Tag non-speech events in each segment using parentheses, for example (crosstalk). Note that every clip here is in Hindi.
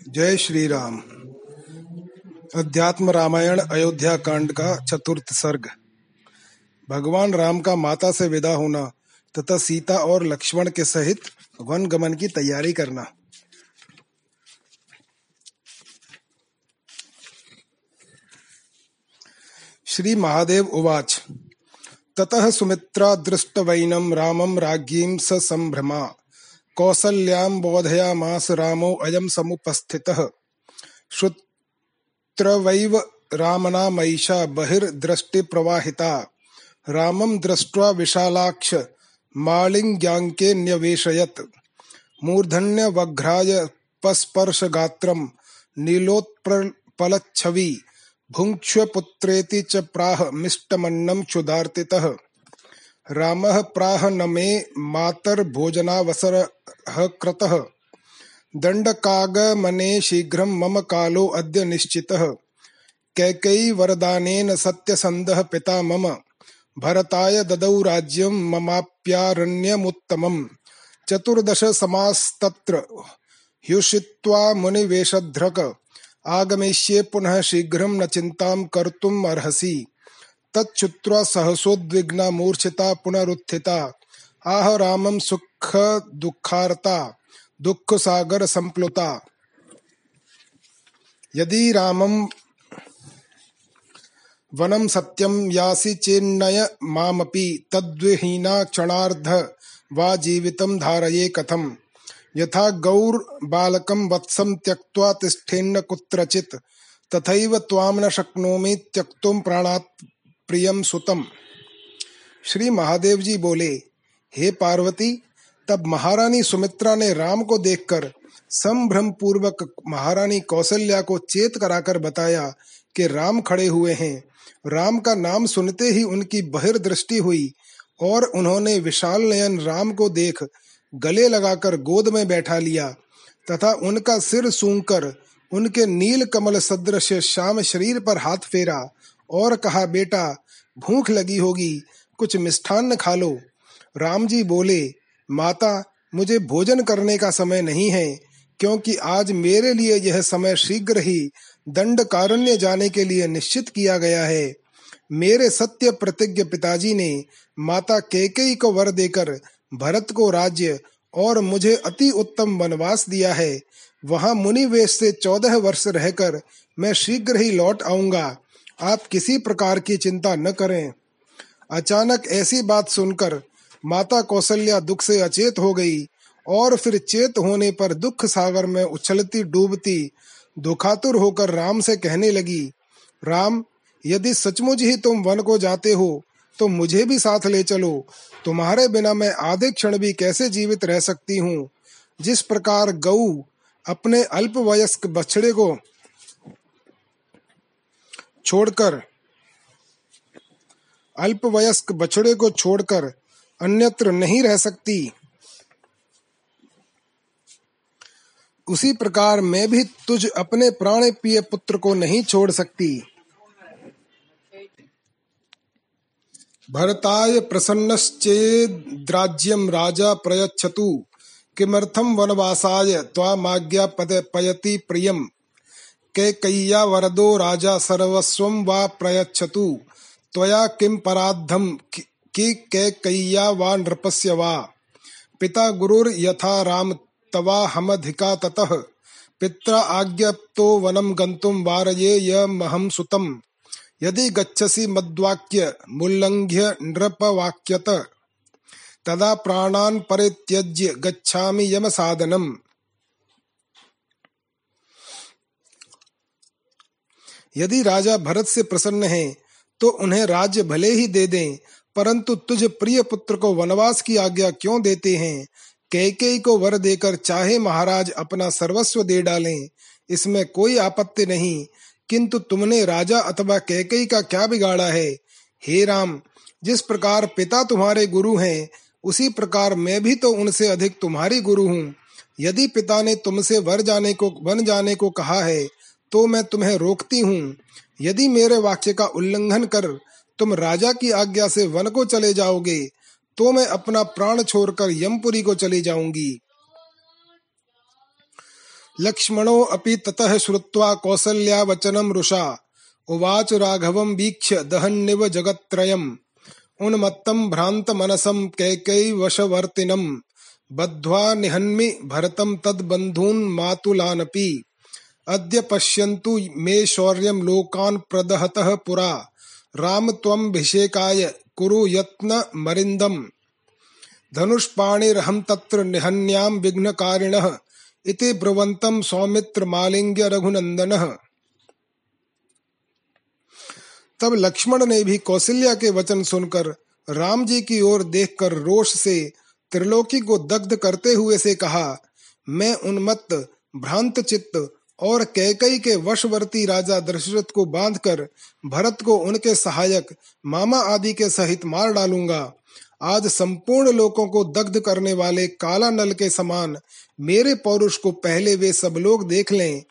जय श्री राम अध्यात्म रामायण अयोध्या कांड का चतुर्थ सर्ग। भगवान राम का माता से विदा होना, तथा सीता और लक्ष्मण के सहित वन गमन की तैयारी करना। श्री महादेव उवाच। ततः सुमित्रा दृष्टवैनं रामम राज्ञीं स संभ्रमा। कौसल्यां बोधयामास रामो अयं समुपस्थितः। श्रुत्रवैव रामनामैषा बहिर्दृष्टिप्रवाहिता रामं दृष्ट्वा विशालाक्ष मालिङ्ग्याङ्के न्यवेशयत्। मूर्धन्यवघ्राय पस्पर्शगात्रं नीलोत्पलच्छवि भुङ्क्ष्वपुत्रेति च प्राह मिष्टमन्नं क्षुधार्तितः। रामः प्राह न मे मातर्भोजनावसरः कृतः दण्डकागमने शीघ्रं मम कालो अद्य निश्चितः। कैकेयीवरदानेन सत्यसन्धः पिता मम। भरताय ददौ राज्यं ममाप्यारण्यमुत्तमम्। चतुर्दशसमास्तत्र ह्युषित्वा मुनिवेशध्रक। आगमिष्ये पुनः शीघ्रं न चिन्तां कर्तुम् अर्हसि। तच्छ्रुत्वा सहसोद्विग्ना मूर्छिता पुनरुत्थिता। आह रामं सुखदुःखार्ता दुःखसागरसम्प्लुता यदि रामं वनं सत्यम यासि चेन्नय मामपि, तद्विहीना क्षणार्ध वा जीवितं धारये कथम्। यथा गौर गौर्बालकं वत्सं त्यक्त्वा तिष्ठेन्न कुत्रचित्, तथैव त्वां न शक्नोमि त्यक्तुं प्राणात् प्रियम सुतम। श्री महादेव जी बोले हे पार्वती, तब महारानी सुमित्रा ने राम को देखकर संभ्रम पूर्वक महारानी कौशल्या को चेत कराकर बताया कि राम खड़े हुए हैं। राम का नाम सुनते ही उनकी बहिर्दृष्टि हुई और उन्होंने विशाल नयन राम को देख गले लगाकर गोद में बैठा लिया तथा उनका सिर सूंघकर उनके नील कमल सदृश श्याम शरीर पर हाथ फेरा और कहा, बेटा, भूख लगी होगी, कुछ मिष्ठान्न खा लो। राम जी बोले, माता, मुझे भोजन करने का समय नहीं है, क्योंकि आज मेरे लिए यह समय शीघ्र ही दंड कारण्य जाने के लिए निश्चित किया गया है। मेरे सत्य प्रतिज्ञ पिताजी ने माता केकई को वर देकर भरत को राज्य और मुझे अति उत्तम वनवास दिया है। वहाँ मुनि वेश से चौदह वर्ष रहकर मैं शीघ्र ही लौट आऊँगा। आप किसी प्रकार की चिंता न करें। अचानक ऐसी बात सुनकर माता कौशल्या दुख से अचेत हो गई और फिर चेत होने पर दुख सागर में उछलती डूबती दुखातुर होकर राम से कहने लगी, राम, यदि सचमुच ही तुम वन को जाते हो तो मुझे भी साथ ले चलो। तुम्हारे बिना मैं आधे क्षण भी कैसे जीवित रह सकती हूँ? जिस प्रकार गऊ अपने अल्प वयस्क बछड़े को छोड़कर, अल्पवयस्क बछड़े को छोड़कर अन्यत्र नहीं रह सकती। उसी प्रकार मैं भी तुझ अपने प्राण प्रिय पुत्र को नहीं छोड़ सकती। भरताय प्रसन्नश्चेद्राज्यं राजा प्रयच्छतु किमर्थम वनवासाय त्वामाज्ञा पयति प्रियम? कैकय्या वरदो राजा सर्वस्वं वा प्रयच्छतु, त्वया किं पराद्धं कि कैकय्या वा नृपस्य वा। पिता गुरुर्यथा राम तवा हमधिका ततः। पित्रा आज्ञप्तो वनं गन्तुं वारयेयमहं सुतम्। यदि गच्छसि मद्वाक्य मुल्लङ्घ्य नृपवाक्यत। तदा प्राणान् परित्यज्य गच्छामि यमसादनम् यदि राजा भरत से प्रसन्न हैं तो उन्हें राज्य भले ही दे दें परंतु तुझ प्रिय पुत्र को वनवास की आज्ञा क्यों देते हैं? कैकेयी को वर देकर चाहे महाराज अपना सर्वस्व दे डालें, इसमें कोई आपत्ति नहीं। किंतु तुमने राजा अथवा कैकेयी का क्या बिगाड़ा है? हे राम, जिस प्रकार पिता तुम्हारे गुरु हैं, उसी प्रकार मैं भी तो उनसे अधिक तुम्हारी गुरु हूँ। यदि पिता ने तुमसे वर जाने को, वन जाने को कहा है तो मैं तुम्हें रोकती हूँ। यदि मेरे वाक्य का उल्लंघन कर तुम राजा की आज्ञा से वन को चले जाओगे तो मैं अपना प्राण छोड़कर यमपुरी को चली जाऊँगी। लक्ष्मणो अपि ततः श्रुत्वा कौसल्या वचनम रुषा। उवाच राघवं वीक्ष्य दहन्निव जगत्त्रयम्। उन्मत्तं भ्रान्तमनसं कैकैवशवर्तिनं बद्ध्वा निहन्मि भरतं तद्बन्धून् मातुलानपि। अद्य पश्यन्तु मे शौर्यं लोकान् प्रदहतः पुरा। राम त्वमभिषेकाय कुरु यत्न मरिन्दम्। धनुष्पाणिरहं तत्र निहन्यां विघ्नकारिणः। इति ब्रुवन्तं सौमित्र रघुनंदन तब लक्ष्मण ने भी कौशल्या के वचन सुनकर राम जी की ओर देखकर रोष से, त्रिलोकी को दग्ध करते हुए से कहा, मैं उन्मत्त भ्रांत चित्त और कैकई के वशवर्ती राजा दशरथ को बांधकर भरत को उनके सहायक, मामा आदि के सहित मार डालूँगा। आज संपूर्ण लोगों को दग्ध करने वाले काला नल के समान मेरे पौरुष को पहले वे सब लोग देख लें।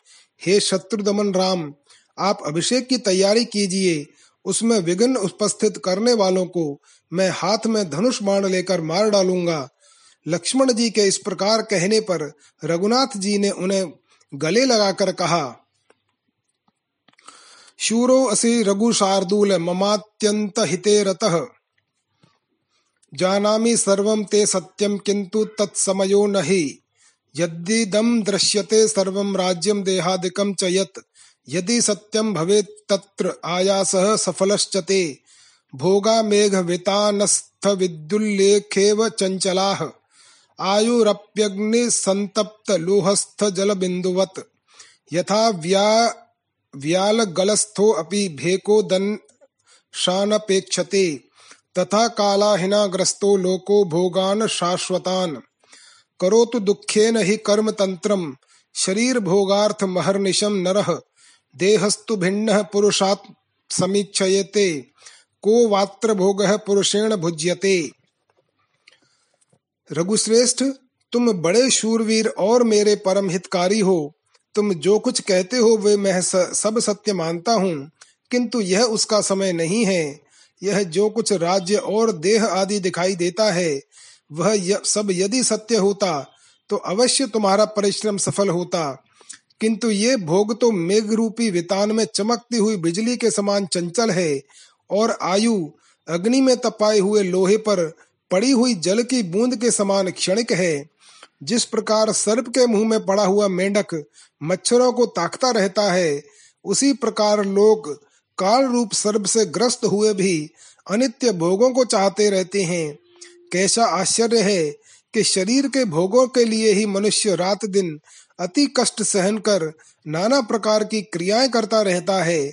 हे शत्रुदमन राम, आप अभिषेक की तैयारी कीजिए। उसमें विघ्न उपस्थित करने वालों को मैं हाथ में धनुष बाण लेकर मार डालूँगा। लक्ष्मण जी के इस प्रकार कहने पर रघुनाथ जी ने उन्हें गले लगाकर कहा, शूरो असि रघु शार्दूल ममात्यंत हिते रतः। जानामि सर्वं ते सत्यं, किन्तु तत्समयो न हि दृश्यते सर्वं राज्यं देहादिकं च यत्। यदि सत्यं भवेत् तत्र आयासः सफलश्च ते। भोगा मेघवितानस्थविद्युल्लेखेव चञ्चलाः आयुरप्यग्निसन्तप्तलोहस्थजलबिन्दुवत् यथा व्या, व्यालगलस्थोऽपि भेको दंशानपेक्षते तथा कालाहिनाग्रस्तो लोको भोगान शाश्वतान। करोतु दुखेन हि कर्म तंत्रम शरीर भोगार्थ महर्निशम नरः। देहस्तु भिन्न पुरुषात् समीक्षयते। को वात्र भोग पुरुषेण भुज्यते। रघुश्रेष्ठ, तुम बड़े शूरवीर और मेरे परम हितकारी हो। तुम जो कुछ कहते हो वे मैं सब सत्य मानता हूँ, किंतु यह उसका समय नहीं है। यह जो कुछ राज्य और देह आदि दिखाई देता है, वह सब यदि सत्य होता तो अवश्य तुम्हारा परिश्रम सफल होता। किंतु ये भोग तो मेघ रूपी वितान में चमकती हुई बिजली के समान चंचल है, और आयु अग्नि में तपाए हुए लोहे पर पड़ी हुई जल की बूंद के समान क्षणिक है। जिस प्रकार सर्प के मुँह में पड़ा हुआ मेंढक मच्छरों को ताकता रहता है, उसी प्रकार लोग काल रूप सर्प से ग्रस्त हुए भी अनित्य भोगों को चाहते रहते हैं। कैसा आश्चर्य है कि शरीर के भोगों के लिए ही मनुष्य रात दिन अति कष्ट सहन कर नाना प्रकार की क्रियाएँ करता रहता है।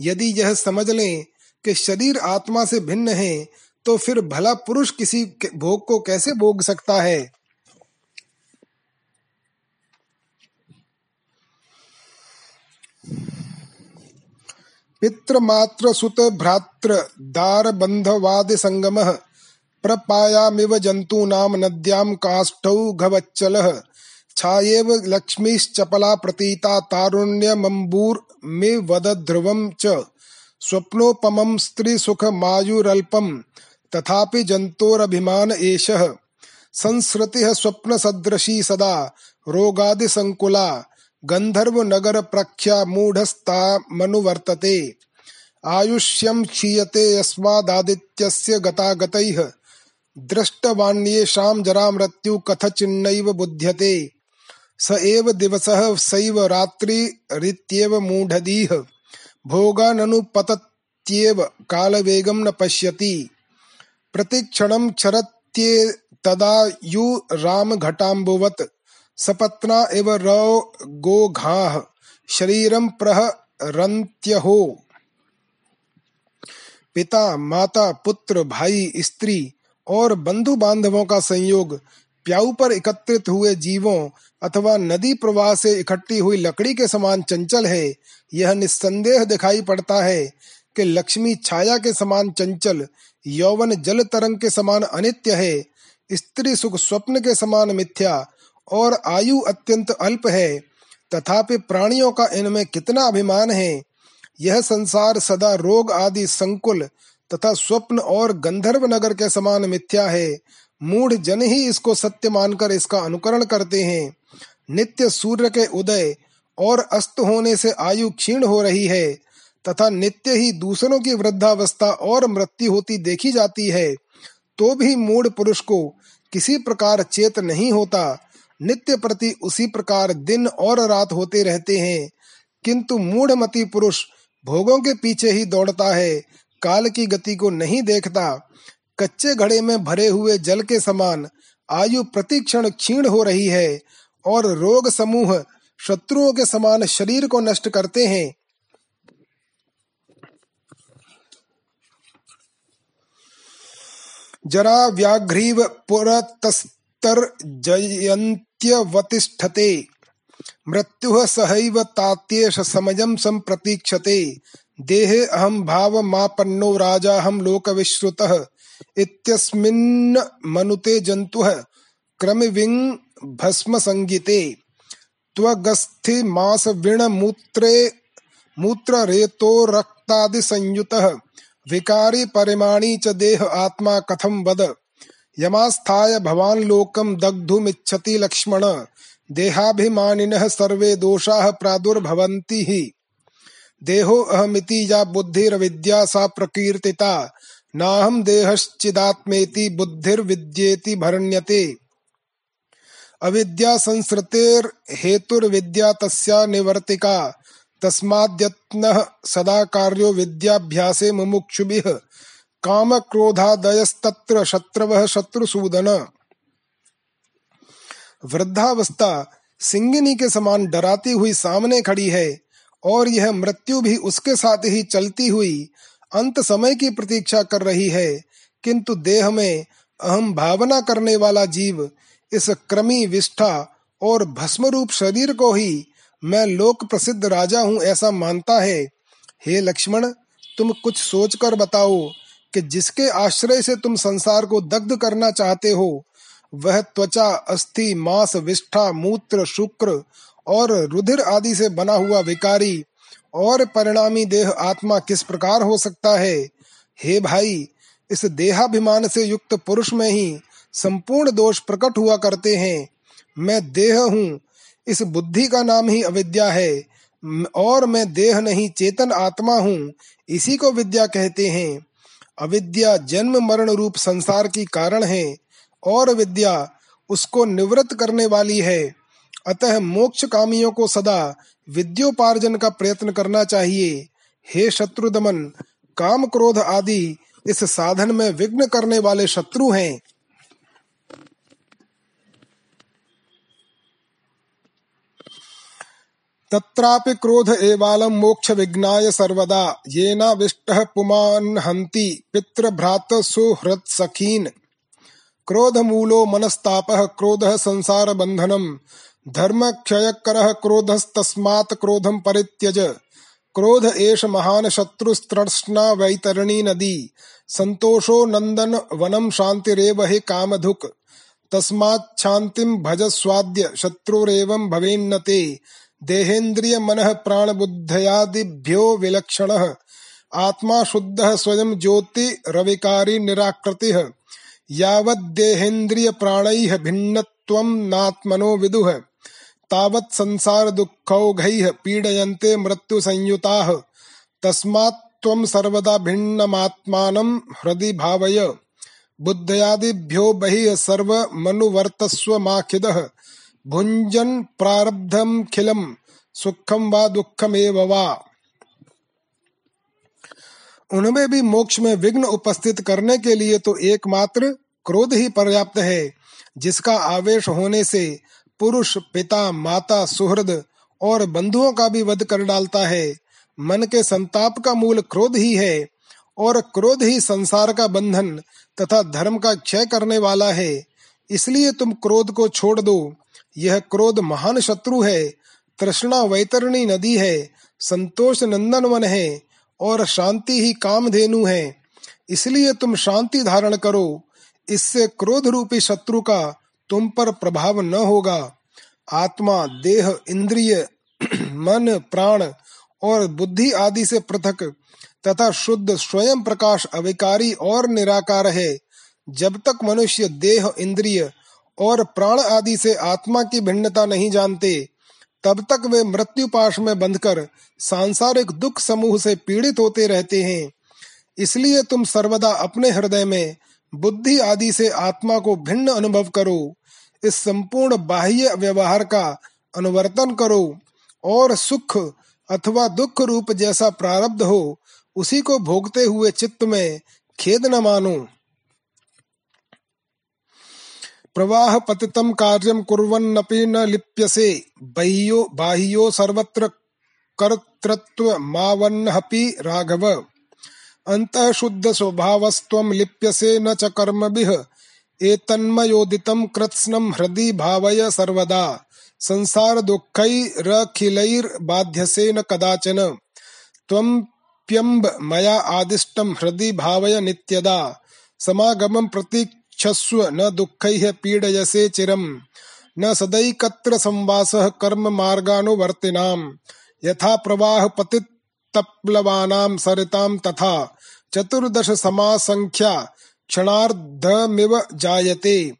यदि यह समझ लें कि शरीर आत्मा से भिन्न है तो फिर भला पुरुष किसी भोग को कैसे भोग सकता है? पितृमात्र सुत भ्रातृ दार बंधवादि संगम प्रपायामिव जंतूनाम नद्याम काष्ठौ घवच्चलः छायेव लक्ष्मीश्चपला प्रतीता तारुण्यमम्बूर मे वद ध्रुवं च स्वप्नोपमं स्त्रीसुख मायुरल्पं तथापि जन्तोरभिमान एषः। स्वप्न सदृशी सदा। रोगादिसङ्कुला गंधर्व नगर प्रख्या मूढ़स्ता मनुवर्तते। आयुष्यम क्षीयते यस्मादादित्यस्य गतागतैः। दृष्टवाण्येषां जरा मृत्यु कथचिन्नैव बुध्यते। स एव दिवसः सैव रात्रिरित्येव मूढधीः भोगाननुपतत्येव कालवेगं न पश्यति। प्रतिक्षणं क्षरत्ये तदा यु रामघटाम्बुवत् सपत्ना एव रौ गो घाह शरीरम प्रहरन्त्यहो पिता, माता, पुत्र, भाई, स्त्री और बंधु बांधवों का संयोग, प्याऊ पर एकत्रित हुए जीवों अथवा नदी प्रवाह से इकट्ठी हुई लकड़ी के समान चंचल है, यह निस्संदेह दिखाई पड़ता है कि लक्ष्मी छाया के समान चंचल, यौवन जल तरंग के समान अनित्य है, स्त्री सुख स्वप्न के समान मिथ्या, और आयु अत्यंत अल्प है, तथापि प्राणियों का इनमें कितना अभिमान है। यह संसार सदा रोग आदि संकुल तथा स्वप्न और गंधर्व नगर के समान मिथ्या है। मूढ़ जन ही इसको सत्य मानकर इसका अनुकरण करते हैं। नित्य सूर्य के उदय और अस्त होने से आयु क्षीण हो रही है। तथा नित्य ही दूसरों की वृद्धावस्था और मृत्यु होती देखी जाती है तो भी मूड पुरुष को किसी प्रकार चेत नहीं होता। नित्य प्रति उसी प्रकार दिन और रात होते रहते हैं। किंतु मूढ़मती पुरुष भोगों के पीछे ही दौड़ता है, काल की गति को नहीं देखता। कच्चे घड़े में भरे हुए जल के समान आयु प्रतिक्षण क्षीण हो रही है और रोग समूह शत्रुओं के समान शरीर को नष्ट करते हैं। जरा व्याघ्रीव पुरतस्तर जयन्त्यवतिष्ठते मृत्यु सहैव तात्येष समयं संप्रतीक्षते देहे अहम भाव मापन्नो राजा हम लोक विश्रुतः इत्यस्मिन् मनुते जन्तुः क्रमविङ् भस्म संगीते त्वगस्थि मास विकारी परिमाणी च देह आत्मा कथम वद? यमास्थाय भवान लोकम दग्धुमिच्छति लक्ष्मण। देहाभिमानिनः सर्वे दोषाः प्रादुर्भवन्ति हि। देहो अहमिति या बुद्धिर्विद्या सा प्रकीर्तिता। नाहम देहश्चिदात्मेति बुद्धिर्विद्येति भरण्यते। अविद्या संसृतेर हेतुर्विद्या तस्या निवर्तिका। तस्माद्यत्नः सदा कार्यो विद्याभ्यासे मुमुक्षुभिः। काम क्रोधादयस्तत्र शत्रवः शत्रुसूदन। वृद्धावस्था सिंगिनी के समान डराती हुई सामने खड़ी है और यह मृत्यु भी उसके साथ ही चलती हुई अंत समय की प्रतीक्षा कर रही है, किंतु देह में अहम भावना करने वाला जीव इस क्रमी विष्ठा और भस्म रूप शरीर को ही मैं लोक प्रसिद्ध राजा हूँ ऐसा मानता है। हे लक्ष्मण, तुम कुछ सोचकर बताओ कि जिसके आश्रय से तुम संसार को दग्ध करना चाहते हो, वह त्वचा, अस्थि, मांस, विष्ठा, मूत्र, शुक्र और रुधिर आदि से बना हुआ विकारी और परिणामी देह आत्मा किस प्रकार हो सकता है? हे भाई, इस देहाभिमान से युक्त पुरुष में ही संपूर्ण दोष प्रकट हुआ करते हैं। मैं देह हूँ इस बुद्धि का नाम ही अविद्या है। और मैं देह नहीं, चेतन आत्मा हूँ। इसी को विद्या कहते हैं। अविद्या जन्म, मरण रूप, संसार की कारण है। और विद्या उसको निवृत्त करने वाली है। अतः मोक्ष कामियों को सदा विद्योपार्जन का प्रयत्न करना चाहिए। हे शत्रु दमन काम क्रोध आदि इस साधन में विघ्न करने वाले शत्रु हैं। तत्रापि क्रोध एवालं मोक्ष विघ्नाय सर्वदा। येनाविष्टः पुमान् हन्ति पितृभ्रातृसुहृत्सखीन् क्रोधमूलो मनस्तापः, क्रोधः संसारबन्धनम् धर्मक्षयकरः क्रोधस्तस्मात् क्रोधं परित्यज। क्रोध एष महान शत्रुस्तृष्णा वैतरणी नदी। संतोषो नंदन वनम शांतिरेव हि कामधुक। तस्माच्छान्तिं भजस्वाद्य शत्रुरेवं भवेन्नते देहेन्द्रिय मन प्राण बुद्धयादिभ्यो विलक्षण। आत्मा शुद्ध स्वयं ज्योति रविकारी निराकृति। यावद्देहेन्द्रिय प्राणैः भिन्नत्वं नात्मनो विदुः। तावत् संसार दुःखौघैः पीडयन्ते मृत्यु संयुताः तस्मात् त्वं सर्वदा भिन्नमात्मानं हृदि भावय। बुद्धयादिभ्यो बहिः सर्वमनुवर्तस्व माखिदः भुंजन प्रारब्धम खिलम सुखम व दुखम वा। उनमें भी मोक्ष में विघ्न उपस्थित करने के लिए तो एकमात्र क्रोध ही पर्याप्त है, जिसका आवेश होने से पुरुष, पिता, माता, सुहृद और बंधुओं का भी वध कर डालता है। मन के संताप का मूल क्रोध ही है और क्रोध ही संसार का बंधन तथा धर्म का क्षय करने वाला है। इसलिए तुम क्रोध को छोड़ दो यह क्रोध महान शत्रु है। तृष्णा वैतरणी नदी है। संतोष नंदन वन है और शांति ही कामधेनु है। इसलिए तुम शांति धारण करो। इससे क्रोध रूपी शत्रु का तुम पर प्रभाव न होगा। आत्मा, देह, इंद्रिय, (clears throat) मन, प्राण और बुद्धि आदि से पृथक तथा शुद्ध स्वयं प्रकाश अविकारी और निराकार है। जब तक मनुष्य देह, इंद्रिय और प्राण आदि से आत्मा की भिन्नता नहीं जानते, तब तक वे मृत्यु पाश में बंधकर सांसारिक दुख समूह से पीड़ित होते रहते हैं। इसलिए तुम सर्वदा अपने हृदय में बुद्धि आदि से आत्मा को भिन्न अनुभव करो। इस संपूर्ण बाह्य व्यवहार का अनुवर्तन करो और सुख अथवा दुख रूप जैसा प्रारब्ध हो, उसी को भोगते हुए चित्त में खेद न मानो। प्रवाह पतितम कार्यम कुर्वन्नपि न लिप्यसे। बाह्यो बाह्यो सर्वत्र कर्तृत्व मावन्नपि राघव। अंत शुद्ध स्वभावस्त्वं लिप्यसे न च कर्मभिः। एतन्मयोदितं कृत्स्नं हृदि भावय सर्वदा। संसार दुःखैरखिलैर्बाध्यसे न कदाचन। त्वम्प्यम्ब मया आदिष्टं हृदि भावय नित्यदा। समागमं प्रतीक्षस्व न दुःखैः पीडयसे चिरम्। न सदैकत्र संवासः कर्म मार्गानुवर्तिनाम्। यथा प्रवाह पतितप्लवानां सरितां तथा चतुर्दश समासंख्या क्षणार्धमिव जायते।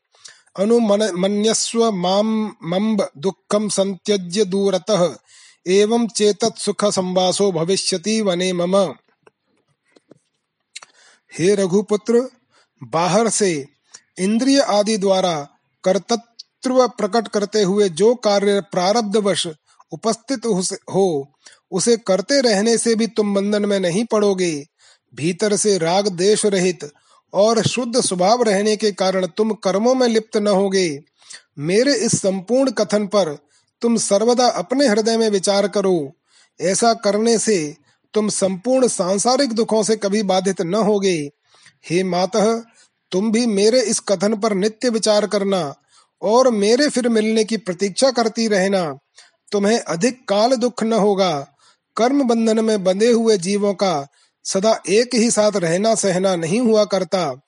अनुमन्यस्व माम मम्ब दुःखम संत्यज्य दूरतः। एवं चेतत सुख संवासो भविष्यति वने मम। हे रघुपुत्र, बाहर से इंद्रिय आदि द्वारा कर्तृत्व प्रकट करते हुए जो कार्य प्रारब्धवश उपस्थित हो, उसे करते रहने से भी तुम बंधन में नहीं पड़ोगे। भीतर से राग देश रहित और शुद्ध स्वभाव रहने के कारण तुम कर्मों में लिप्त न होगे। मेरे इस संपूर्ण कथन पर तुम सर्वदा अपने हृदय में विचार करो। ऐसा करने से तुम संपूर्ण सांसारिक दुखों से कभी बाधित न होगे। हे मातः तुम भी मेरे इस कथन पर नित्य विचार करना और मेरे फिर मिलने की प्रतीक्षा करती रहना। तुम्हें अधिक काल दुख न होगा। कर्म बंधन में बंधे हुए जीवों का सदा एक ही साथ रहना सहना नहीं हुआ करता।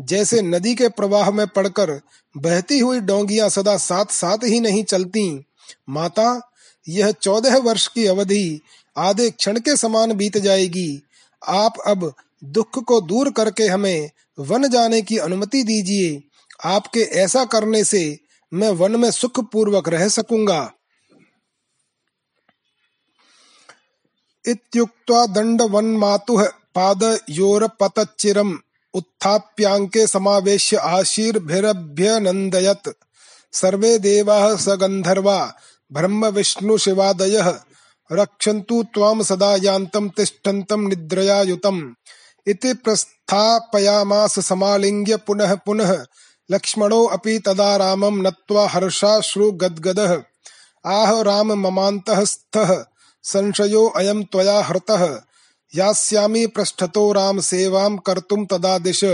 जैसे नदी के प्रवाह में पड़कर बहती हुई डोंगियाँ सदा साथ साथ ही नहीं चलती। माता, यह चौदह वर्ष की अवधि आधे क्षण के समान बीत जाएगी। आप अब दुख को दूर करके हमें वन जाने की अनुमति दीजिए। आपके ऐसा करने से मैं वन में सुख पूर्वक रह सकूँगा। इत्युक्त्वा दण्डवन्मातुः पादयोरपतच्चिरम् उत्थाप्याङ्के समावेश्य आशीर्भिरभ्यनन्दयत्। सर्वे देवाः स विष्णु शिवादयः। रक्षन्तु त्वां सदा यान्तं निद्रया युतम् इति प्रस्थापयामास समालिङ्ग्य पुनः पुनः। लक्ष्मणोऽपि तदा रामं नत्वा हर्षाश्रु गद्गदः आह राम ममान्तः स्थः। संशयो अयम त्वया हृतः। यास्यामि पृष्ठतो राम सेवां कर्तुं तदा दिश।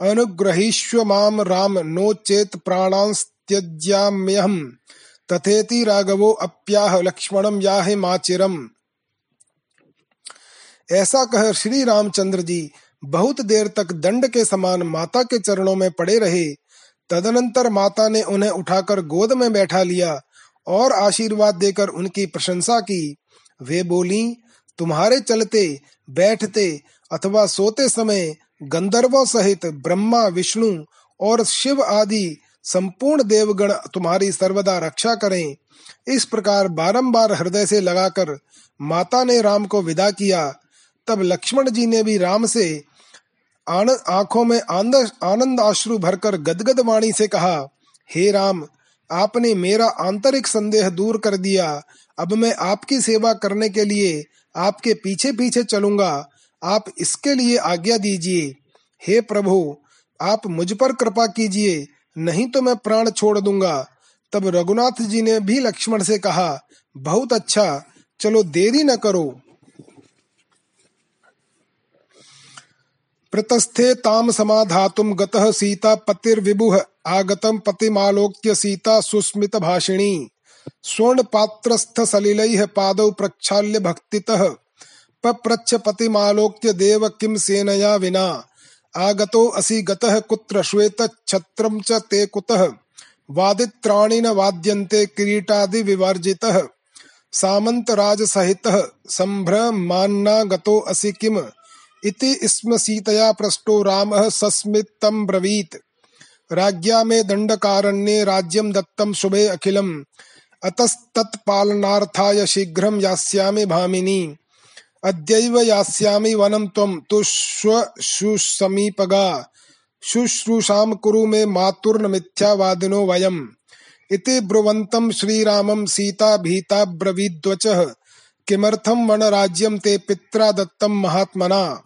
अनुग्रहीष्व माम राम नो चेत प्राणांस्त्यज्याम्यहम् तथेति राघवो अप्याह लक्ष्मणम याहे माचिरम। ऐसा कह श्री रामचंद्र जी, बहुत देर तक दंड के समान माता के चरणों में पड़े रहे। तदनंतर माता ने उन्हें उठाकर गोद में बैठा लिया और आशीर्वाद देकर उनकी प्रशंसा की। वे बोली, तुम्हारे चलते, बैठते अथवा सोते समय गंधर्वों सहित ब्रह्मा, विष्णु और शिव आदि संपूर्ण देवगण तुम्हारी सर्वदा रक्षा करें। इस प्रकार बारंबार हृदय से लगाकर माता ने राम को विदा किया। तब लक्ष्मण जी ने भी राम से आँखों में आनंद आश्रु भरकर गदगद वाणी से कहा, हे राम, आपने मेरा आंतरिक संदेह दूर कर दिया। अब मैं आपकी सेवा करने के लिए आपके पीछे पीछे चलूँगा। आप इसके लिए आज्ञा दीजिए। हे प्रभु, आप मुझ पर कृपा कीजिए, नहीं तो मैं प्राण छोड़ दूँगा। तब रघुनाथ जी ने भी लक्ष्मण से कहा, बहुत अच्छा चलो देरी न करो। प्रतस्थे ताम समाधातुम गतः सीता पतिर्विभुः आगतम पतिमालोक्य सीता सुस्मित भाषिणी। स्वर्ण पात्रस्थ सलिलैः पादौ प्रक्षाल्य भक्तितः। पप्रच्छ पतिमालोक्य देव किम सेनया विना। आगतो असि गतः कुत्र श्वेत छत्रम च ते कुतः। वादित्राणि न वाद्यन्ते किरीटादि विवर्जितः। सामंत राज सहितः संभ्रमान्ना गतो असि किम? इति स्म सीतया पृष्टो रामः सस्मितं ब्रवीत्। राज्ञा में दंडकारण्ये राज्यम दत्तम शुभे अखिलम। अतस्तत्पालनार्थाय शीघ्रं यास्यामि भामिनी। अद्यैव यास्यामि वनं त्वं। तुष्वशुसमीपगा शुश्रूषां कुरु मे मातुर्न मिथ्यावादिनो वयम्। इति ब्रुवन्तं श्रीरामं सीता भीता ब्रवीद्वचः। किमर्थं वनराज्यं ते पित्रा दत्तं महात्मना?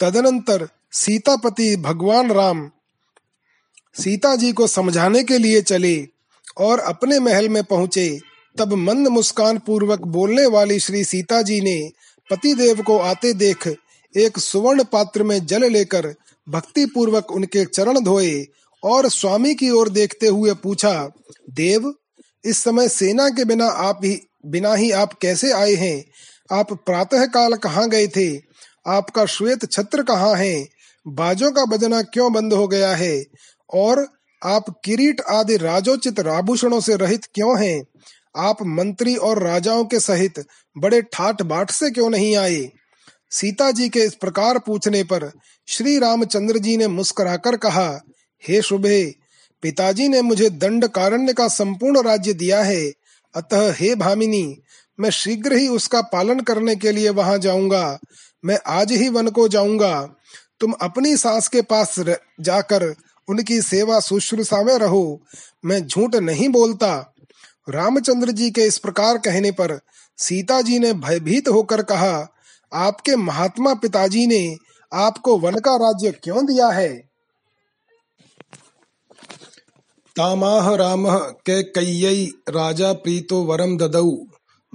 तदनंतर सीतापति भगवान राम सीता जी को समझाने के लिए चले और अपने महल में पहुँचे। तब मंद मुस्कान पूर्वक बोलने वाली श्री सीता जी ने पति देव को आते देख एक सुवर्ण पात्र में जल लेकर भक्ति पूर्वक उनके चरण धोए और स्वामी की ओर देखते हुए पूछा, देव, इस समय सेना के बिना आप ही, बिना ही आप कैसे आए हैं? आप प्रातः काल कहाँ गए थे? आपका श्वेत छत्र कहाँ है? बाजों का बजना क्यों बंद हो गया है? और आप किरीट आदि राजोचित आभूषणों से रहित क्यों हैं? आप मंत्री और राजाओं के सहित बड़े ठाठ बाट से क्यों नहीं आए? सीता जी के इस प्रकार पूछने पर श्री रामचंद्र जी ने मुस्कुराकर कहा, हे शुभे, पिताजी ने मुझे दंड कारण्य का संपूर्ण राज्य दिया है। अतः हे भामिनी, मैं शीघ्र ही उसका पालन करने के लिए वहाँ जाऊँगा। मैं आज ही वन को जाऊँगा। तुम अपनी सास के पास जाकर उनकी सेवा शुश्रूषा में रहो। मैं झूठ नहीं बोलता। रामचंद्र जी के इस प्रकार कहने पर सीता जी ने भयभीत होकर कहा, आपके महात्मा पिताजी ने आपको वन का राज्य क्यों दिया है? तामाह राम के कई राजा प्रीतो वरम ददौ।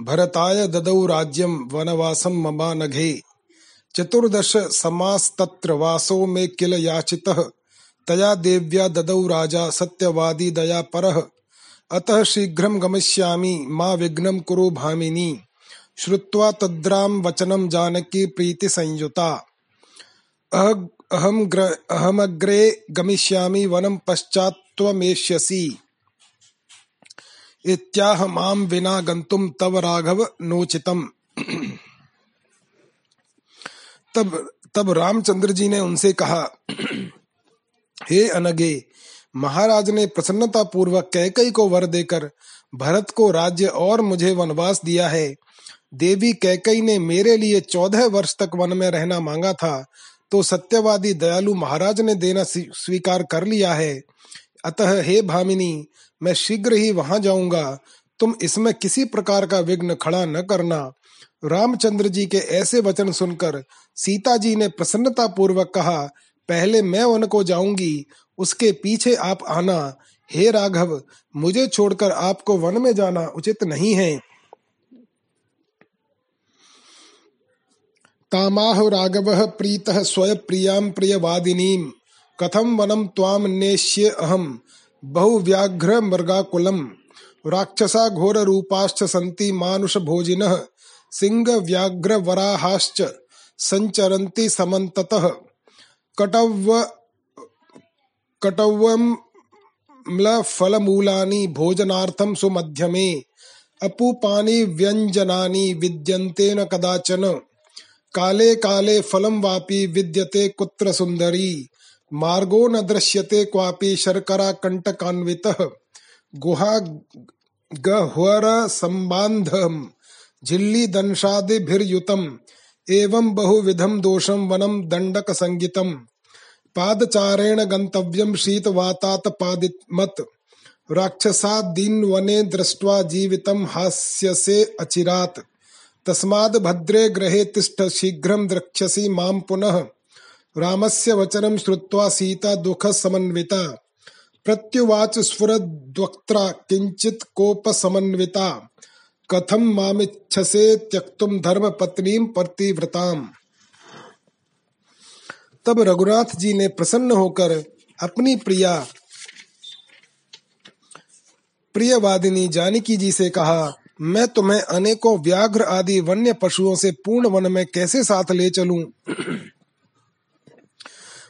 भरताय ददौ राज्यम वनवासम ममा नघे। चतुर्दश समास्तत्र वासो में किल याचितः। तया देव्या ददौ राजा सत्यवादी दया परः अतः शीघ्रं गमिष्यामि, मा विघ्नं कुरु भामिनी। श्रुवा तद्राम वचनं जानकी प्रीति संयुता। अहम अहमग्रे गमिष्यामि, वनं पश्चात्त्वमेष्यसि। इत्याह माम विना गंतुम तव राघव नोचितम। तब तब रामचंद्र जी ने उनसे कहा, हे अनगे, महाराज ने प्रसन्नता पूर्वक कैकई को वर देकर भरत को राज्य और मुझे वनवास दिया है। देवी कैकई ने मेरे लिए चौदह वर्ष तक वन में रहना मांगा था तो सत्यवादी दयालु महाराज ने देना स्वीकार कर लिया है। अतः हे भामिनी, मैं शीघ्र ही वहाँ जाऊँगा। तुम इसमें किसी प्रकार का विघ्न खड़ा न करना। रामचंद्र जी के ऐसे वचन सुनकर सीता जी ने प्रसन्नता पूर्वक कहा, पहले मैं उनको जाऊँगी, उसके पीछे आप आना। हे राघव, मुझे छोड़कर आपको वन में जाना उचित नहीं है। तामाह राघव प्रीत स्वय प्रियाँ प्रियवादिनी। कथम वनम ताम नेश्ये अहम बहु व्याघ्र मृगाकुलम राक्षसा घोर रूपाश्च सन्ति मानुष भोजिनः सिंह व्याघ्र वराहाश्च संचरन्ति समन्ततः। कटव कटवम्लफलमूलानि भोजनार्थं सुमध्यमे। अपूपानि व्यञ्जनानि विद्यन्ते न कदाचन। काले काले फलं वापि विद्यते कुत्र सुन्दरी। मार्गो न दृश्यते क्वापि शर्करा कण्टकान्वितः गुहा गह्वर सम्बान्धम् झिल्ली दंशादिभिर्युतम् एवं बहुविधम दोषम वनम दंडक संगीतम पादचारेण गंतव्यम शीतवातात पादिमत। दिन वने दृष्ट्वा जीवितम हास्यसे अचिरात। तस्माद् भद्रे ग्रहे तिष्ठ शीघ्रं द्रक्ष्यसि माँ पुनः। रामस्य वचनं श्रुत्वा सीता दुःख समन्विता प्रत्युवाच स्फुरद्वक्त्रा किञ्चित् कोपसमन्विता। कथम मामिच्छसे त्यक्तुम धर्म पत्नी प्रतिव्रताम तब रघुनाथ जी ने प्रसन्न होकर अपनी प्रिया, प्रियवादिनी जानकी जी से कहा, मैं तुम्हें अनेकों व्याघ्र आदि वन्य पशुओं से पूर्ण वन में कैसे साथ ले चलूँ?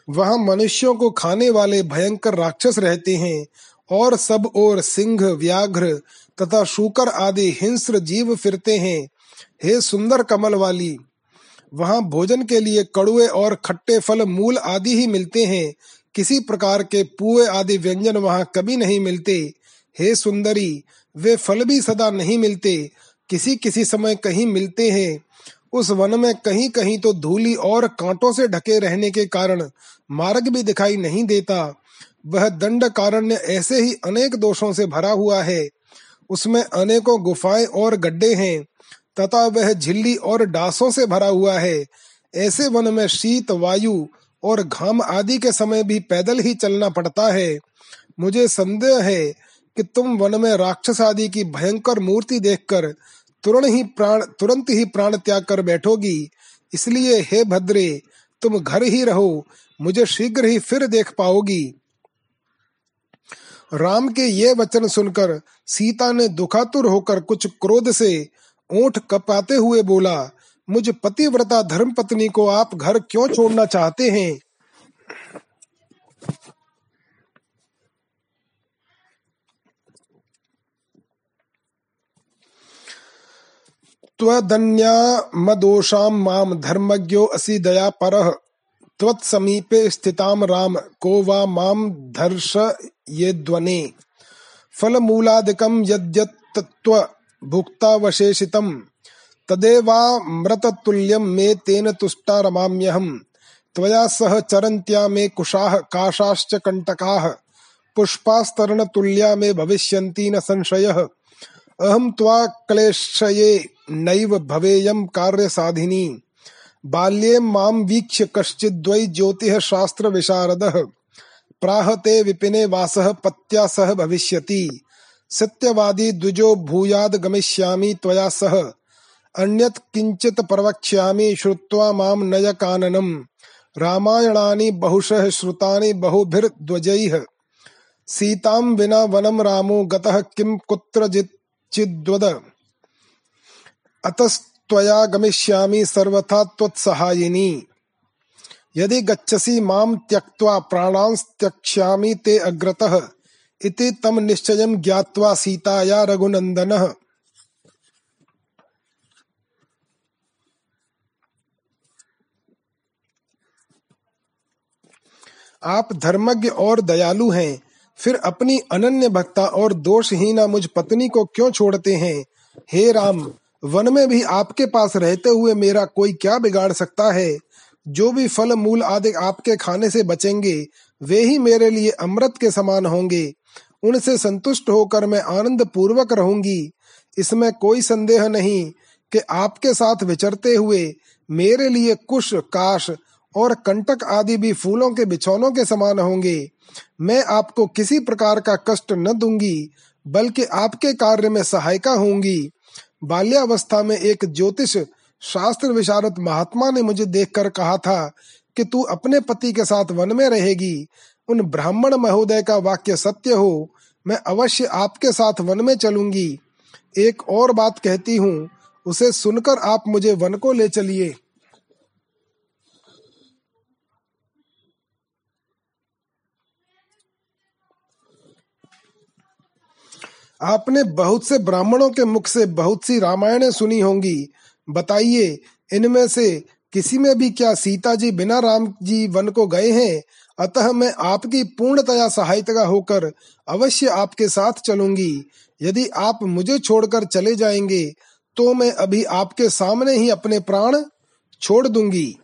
वहाँ मनुष्यों को खाने वाले भयंकर राक्षस रहते हैं और सब और सिंह, व्याघ्र तथा शूकर आदि हिंस्र जीव फिरते हैं। हे सुंदर कमल वाली, वहाँ भोजन के लिए कड़ुए और खट्टे फल, मूल आदि ही मिलते हैं। किसी प्रकार के पुए आदि व्यंजन वहाँ कभी नहीं मिलते। हे सुंदरी, वे फल भी सदा नहीं मिलते। किसी किसी समय कहीं मिलते हैं। उस वन में कहीं कहीं तो धूली और कांटों से ढके रहने के कारण मार्ग भी दिखाई नहीं देता। वह दंड कारण्य ऐसे ही अनेक दोषों से भरा हुआ है। उसमें अनेकों गुफाएँ और गड्ढे हैं, तथा वह झिल्ली और डासों से भरा हुआ है। ऐसे वन में शीत, वायु और घाम आदि के समय भी पैदल ही चलना पड़ता है। मुझे संदेह है कि तुम वन में राक्षस आदि की भयंकर मूर्ति देखकर तुरंत ही प्राण, तुरंत ही प्राण त्याग कर बैठोगी। इसलिए हे भद्रे, तुम घर ही रहो, मुझे शीघ्र ही फिर देख पाओगी। राम के ये वचन सुनकर सीता ने दुखातुर होकर कुछ क्रोध से ओठ कपाते हुए बोला, मुझ पतिव्रता धर्म पत्नी को आप घर क्यों छोड़ना चाहते हैं? त्वदन्या मदोषां माम धर्मज्ञो असि दया परः। त्वत्समीपे स्थिताम राम, को वा माम धर्ष ये द्वने फलमूलादिकं यद्यत्त्व भुक्तावशेषितम् तदेवामृततुल्यं मे तेन तुष्टा रमाम्यहम्। त्वया सह चरन्त्या मे कुशाः, काशाश्च कण्टकाः। पुष्पास्तरणतुल्या मे भविष्यन्ति न संशयः। अहं त्वा क्लेशये नैव भवेयं कार्यसाधिनी। बाल्ये माँ वीक्ष्य कश्चिद्वै ज्योतिः शास्त्रविशारदः। प्राह ते विपिने वासः पत्या सह भविष्यति। सत्यवादी द्विजो भूयाद गमिष्यामि त्वया सह। अन्यत् किञ्चित् प्रवक्ष्यामि श्रुत्वा माँ नय काननम्। रामायणानि बहुशः श्रुतानि बहुभिर्ध्वजैः सीतां विना वनं रामो, गतः किं कुत्र चिद्वद अतस्त्वया गमिष्यामि सर्वथा त्वत्सहायिनी। यदि गच्छसि माँ त्यक्त्वा प्राणांस्त्यक्ष्यामि ते अग्रतः, इति तम निश्चयं ज्ञात्वा सीताया रघुनन्दनः। आप धर्मज्ञ और दयालु हैं, फिर अपनी अनन्य भक्ता और दोषहीना मुझ पत्नी को क्यों छोड़ते हैं? हे राम वन में भी आपके पास रहते हुए मेरा कोई क्या बिगाड़ सकता है? जो भी फल मूल आदि आपके खाने से बचेंगे, वे ही मेरे लिए अमृत के समान होंगे। उनसे संतुष्ट होकर मैं आनंद पूर्वक रहूँगी। इसमें कोई संदेह नहीं कि आपके साथ विचरते हुए मेरे लिए कुश, काश और कंटक आदि भी फूलों के बिछौनों के समान होंगे। मैं आपको किसी प्रकार का कष्ट न दूँगी, बल्कि आपके कार्य में सहायिका होंगी। बाल्यावस्था में एक ज्योतिष शास्त्र विशारद महात्मा ने मुझे देखकर कहा था कि तू अपने पति के साथ वन में रहेगी, उन ब्राह्मण महोदय का वाक्य सत्य हो, मैं अवश्य आपके साथ वन में चलूँगी। एक और बात कहती हूँ, उसे सुनकर आप मुझे वन को ले चलिए। आपने बहुत से ब्राह्मणों के मुख से बहुत सी रामायणें सुनी होंगी। बताइए, इनमें से किसी में भी क्या सीता जी बिना राम जी वन को गए हैं? अतः मैं आपकी पूर्णतया सहायता होकर अवश्य आपके साथ चलूँगी। यदि आप मुझे छोड़कर चले जाएँगे तो मैं अभी आपके सामने ही अपने प्राण छोड़ दूँगी।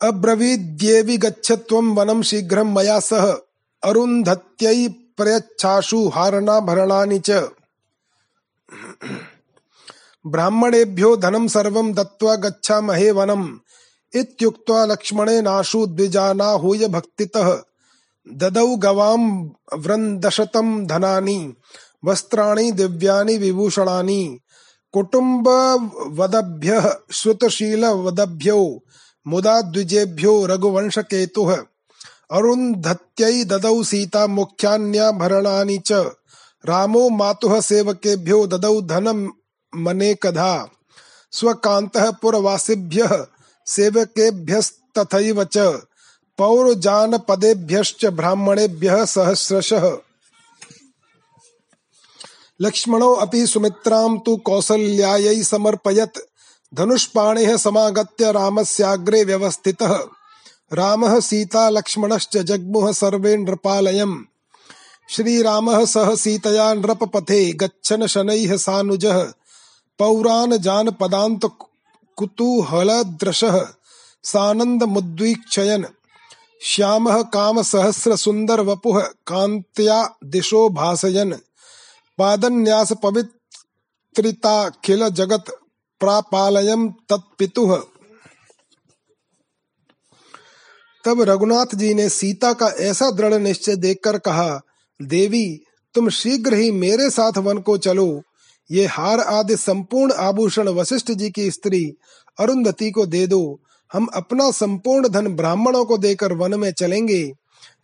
अब्रवीद्येवि गच्छ त्वं वनम शीघ्र मया सह। अरुन्धत्यै प्रयच्छाशु हारणाभरणानि च। ब्राह्मणेभ्यो धनं सर्वं दत्त्वा गच्छामहे वनम्। इत्युक्त्वा लक्ष्मणेनाशु द्विजानाहूय भक्तितः। ददौ गवां वृन्दशतं धनानि, वस्त्राणि, दिव्यानि, विभूषणानि। कुटुम्बवदभ्यः, श्रुतशीलवदभ्यो, मुदा द्विजेभ्यो रघुवंशकेतुः। अरुन्धत्यै ददौ सीता मुख्यान्याभरणानि च। रामो मातुः सेवकेभ्यो ददौ धनं मनेकधा। स्वकान्तः पुरवासिभ्यः सेवकेभ्यस्तथैव च। पौरजानपदेभ्यश्च ब्राह्मणेभ्यः सहस्रशः। लक्ष्मणो अपि सुमित्रां तु कौसल्यायै समर्पयत्। धनुष्पाणिः समागत्य रामस्याग्रे व्यवस्थितः। रामः सीता लक्ष्मणश्च जग्मुः सर्वे नृपालयम् श्रीरामः सह सीतया नृपपथे गच्छन् शनैः सानुजः। पौरान् जानपदान्त कुतूहलदृशः सानन्दमुद्वीक्षयन्। श्यामः कामसहस्रसुन्दरवपुः कान्त्या दिशो भासयन्। पादन्यास पवित्रिताखिल जगत प्रापालयम तत्पितुः। तब रघुनाथ जी ने सीता का ऐसा दृढ़ निश्चय देखकर कहा, देवी, तुम शीघ्र ही मेरे साथ वन को चलो। ये हार आदि संपूर्ण आभूषण वशिष्ठ जी की स्त्री अरुंधति को दे दो। हम अपना संपूर्ण धन ब्राह्मणों को देकर वन में चलेंगे।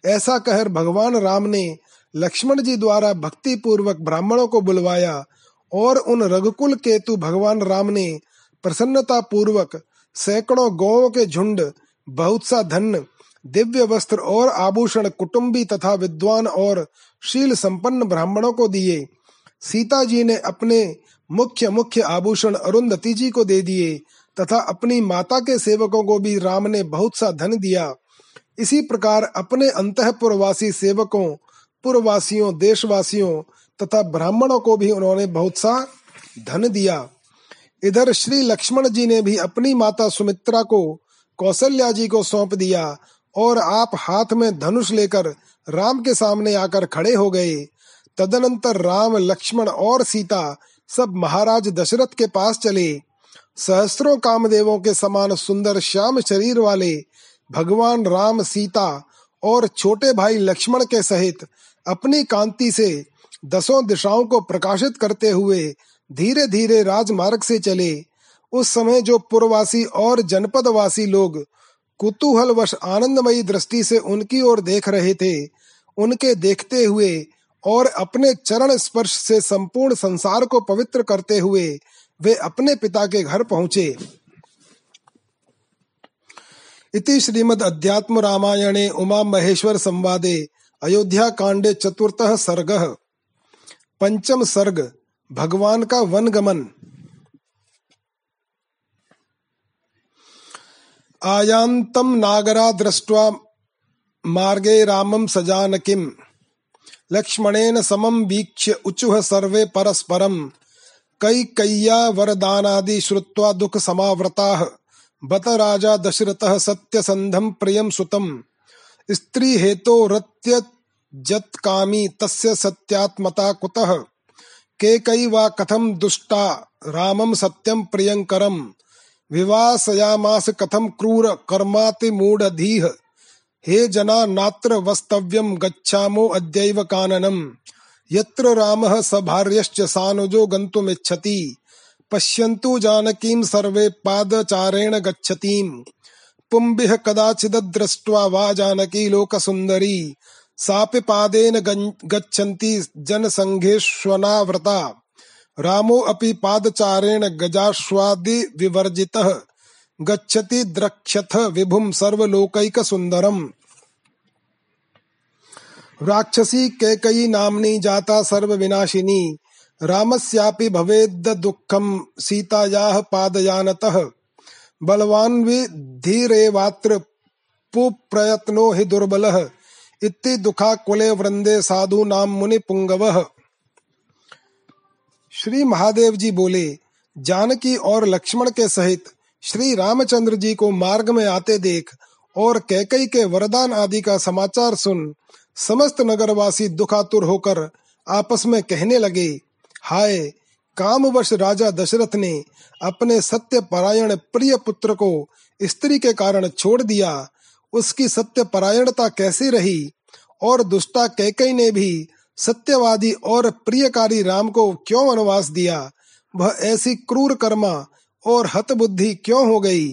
ऐसा कहर भगवान राम ने लक्ष्मण जी द्वारा भक्ति पूर्वक ब्राह्मणों को बुलवाया और उन रघुकुल केतु भगवान राम ने प्रसन्नता पूर्वक सैकड़ों गौ के झुंड बहुत सा धन, दिव्य वस्त्र और आभूषण, कुटुंबी तथा विद्वान और शील संपन्न ब्राह्मणों को दिए। सीता जी ने अपने मुख्य मुख्य आभूषण अरुंधति जी को दे दिए तथा अपनी माता के सेवकों को भी राम ने बहुत सा धन दिया। इसी प्रकार अपने अंतपुरवासी सेवकों पुरवासियों देशवासियों तथा ब्राह्मणों को भी उन्होंने बहुत सा धन दिया। इधर श्री लक्ष्मण जी ने भी अपनी माता सुमित्रा को कौशल्या जी को सौंप दिया और आप हाथ में धनुष लेकर राम के सामने आकर खड़े हो गए। तदनंतर राम, लक्ष्मण और सीता सब महाराज दशरथ के पास चले। सहस्त्रों कामदेवों के समान सुंदर श्याम शरीर वाले भगवान राम, सीता और छोटे भाई लक्ष्मण के सहित अपनी कांति से दसों दिशाओं को प्रकाशित करते हुए धीरे धीरे राजमार्ग से चले। उस समय जो पुरवासी और जनपदवासी लोग कुतूहलवश आनंदमयी दृष्टि से उनकी ओर देख रहे थे, उनके देखते हुए और अपने चरण स्पर्श से संपूर्ण संसार को पवित्र करते हुए वे अपने पिता के घर पहुँचे। इति श्रीमद अध्यात्म रामायणे उमा महेश्वर संवादे अयोध्या कांडे चतुर्थ सर्ग। पंचम सर्ग, भगवान का वन आयांतम नागरा दृष्ट्वा मार्गे रामं सजानकिम। लक्ष्मणेन समम वीक्ष्य उचुह सर्वे परस्परम। कई कैया वरदानादि श्रुत्वा दुख समावृताः बत राजा प्रियं सुतम्। स्त्री हेतो रत्य जत्कामी तस्य सत्यात्मता कुतः? के कई वा कथम दुष्टा? रामम सत्यम प्रियंकरम विवासयामास कथम क्रूर कर्माति मूढ़धीह। हे जना, नात्र वस्तव्यम गच्छामो अद्यैव काननम यत्र रामः स भार्यश्च सानुजो गन्तुमिच्छति। पश्यन्तु जानकीं सर्वे पादचारेण गच्छतीम्। पुंबिः कदाचिदद्रष्ट्वा वा जानकी लोकसुन्दरी। सापि पादेन गच्छन्ति जनसङ्घेष्वनावृता। रामो अपि पादचारेण गजाश्वादि विवर्जितः, गच्छति द्रक्ष्यथ विभुं सर्वलोकैकसुन्दरम्। राक्षसी कैकयी नाम्नी जाता सर्वविनाशिनी, रामस्यापि भवेद् दुःखं सीतायाः पादयानतः। बलवान पुप्रयत्नो हि दुर्बलः इति दुखा कुले वृंदे साधु नाम मुनि पुंगव श्री महादेव जी बोले, जानकी और लक्ष्मण के सहित श्री रामचंद्र जी को मार्ग में आते देख और कैकई के वरदान आदि का समाचार सुन, समस्त नगरवासी दुखातुर होकर आपस में कहने लगे, हाय, कामवश राजा दशरथ ने अपने सत्य परायण प्रिय पुत्र को स्त्री के कारण छोड़ दिया। उसकी सत्य परायणता कैसी रही? और दुष्टा कैकई ने भी सत्यवादी और प्रियकारी राम को क्यों वनवास दिया? वह ऐसी क्रूर कर्मा और हत बुद्धि क्यों हो गई?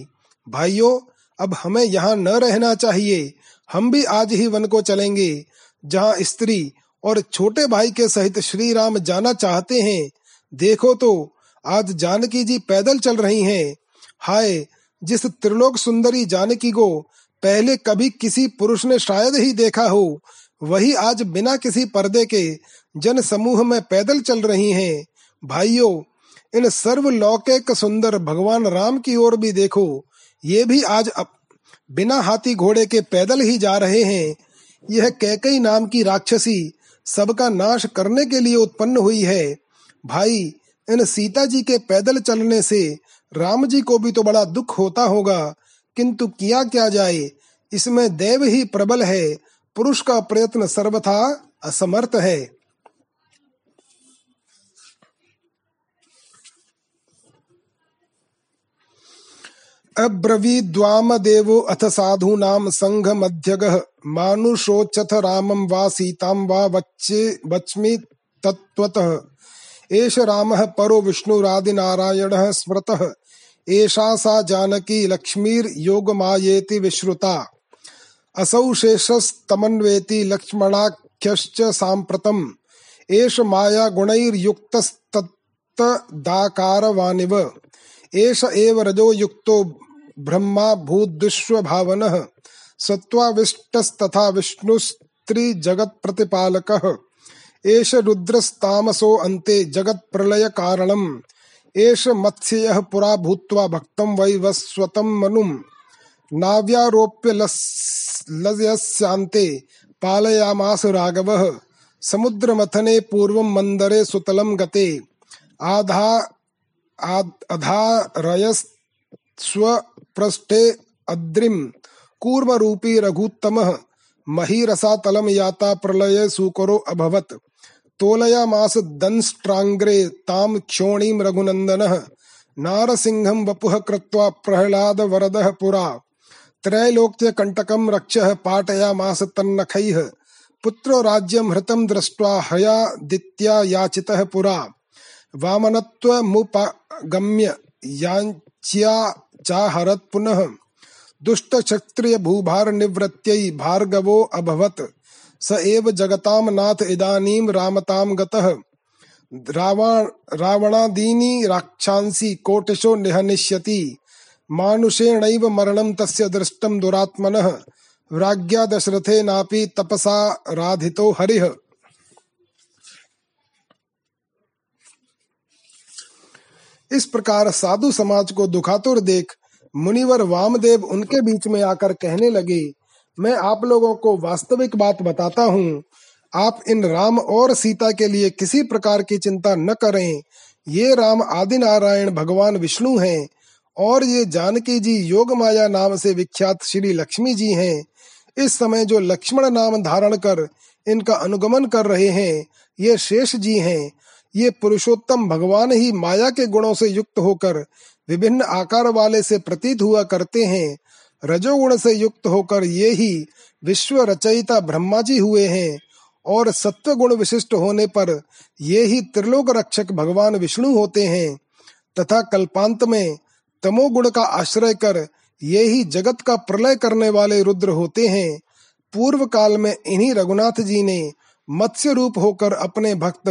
भाइयों, अब हमें यहाँ न रहना चाहिए। हम भी आज ही वन को चलेंगे, जहाँ स्त्री और छोटे भाई के सहित श्री राम जाना चाहते हैं। देखो तो आज जानकी जी पैदल चल रही हैं। हाय, जिस त्रिलोक सुंदरी जानकी को पहले कभी किसी पुरुष ने शायद ही देखा हो वही आज बिना किसी पर्दे के जन समूह में पैदल चल रही हैं। भाइयों इन सर्वलौकिक सुंदर भगवान राम की ओर भी देखो। ये भी आज अप, बिना हाथी घोड़े के पैदल ही जा रहे हैं। यह कैकई नाम की राक्षसी सबका नाश करने के लिए उत्पन्न हुई है। भाई इन सीता जी के पैदल चलने से राम जी को भी तो बड़ा दुख होता होगा। किंतु किया क्या जाए? इसमें देव ही प्रबल है। पुरुष का प्रयत्न सर्वथा असमर्थ है। देवो अथ साधूनां सङ्घमध्यगः मानुषोच्चथ रामं वा सीतां वा वच्चे वच्मि तत्त्वतः। एष रामः परो विष्णुरादिनारायणः स्मृतः। एषा सा जानकी लक्ष्मीर्योगमायेति विश्रुता। असौ शेषस्तमन्वेति लक्ष्मणाख्यश्च साम्प्रतम्। एष माया गुणैर्युक्तस्तत्तदाकारवानिव एष एव रजो युक्तो ब्रह्मा भूद्विश्व भावनः सत्त्वाविष्टस्तथा विष्णुस्त्रिजगत्प्रतिपालकः। एष रुद्रस्तामसो अन्ते जगत्प्रलयकारणम्। एष मत्स्ययः पुरा भूत्वा भक्तं वैवस्वतं मनुम्। नाव्यारोप्य लस्यान्ते पालयामास राघवः। समुद्रमथने पूर्वं मन्दरे सुतलं गते। आधा अधारयस्वपृष्ठे अद्रिं कूर्मरूपी रघुत्तमः। महीरसातलं याता प्रलय सुकरो अभवत्। तोलयामास दंष्ट्राङ्ग्रे तां क्षोणीं रघुनन्दनः। नारसिंहं वपुः कृत्वा प्रह्लादवरदः पुरा। त्रैलोक्यकण्टकं रक्षः पाटयामास तन्नखैः पुत्रो राज्यं हृतं दृष्ट्वा हयादित्या याचितः पुरा। वामनत्वमुपगम्य याच्या चाहरत् पुनः। दुष्टक्षत्रियभूभारनिवृत्त्यै भार्गवो अभवत्। स एव जगतां नाथ इदानीं रामतां गतः। रावण रावणादीनि राक्षांसि कोटिशो निहनिष्यति। मानुषेणैव मरणं तस्य दृष्टं दुरात्मनः। राज्ञा दशरथेनापि तपसा राधितो हरिः। इस प्रकार साधु समाज को दुखातुर देख मुनिवर वामदेव उनके बीच में आकर कहने लगे, मैं आप लोगों को वास्तविक बात बताता हूँ। आप इन राम और सीता के लिए किसी प्रकार की चिंता न करें। ये राम आदि नारायण भगवान विष्णु हैं। और ये जानकी जी योग माया नाम से विख्यात श्री लक्ष्मी जी हैं। इस समय जो लक्ष्मण नाम धारण कर इनका अनुगमन कर रहे हैं, ये शेष जी हैं। ये पुरुषोत्तम भगवान ही माया के गुणों से युक्त होकर विभिन्न आकार वाले से प्रतीत हुआ करते हैं। रजोगुण से युक्त होकर ये ही विश्व रचयिता ब्रह्मा जी हुए हैं और सत्व गुण विशिष्ट होने पर ये ही त्रिलोक रक्षक भगवान विष्णु होते हैं। तथा कल्पांत में तमोगुण का आश्रय कर ये ही जगत का प्रलय करने वाले रुद्र होते हैं। पूर्व काल में इन्हीं रघुनाथ जी ने मत्स्य रूप होकर अपने भक्त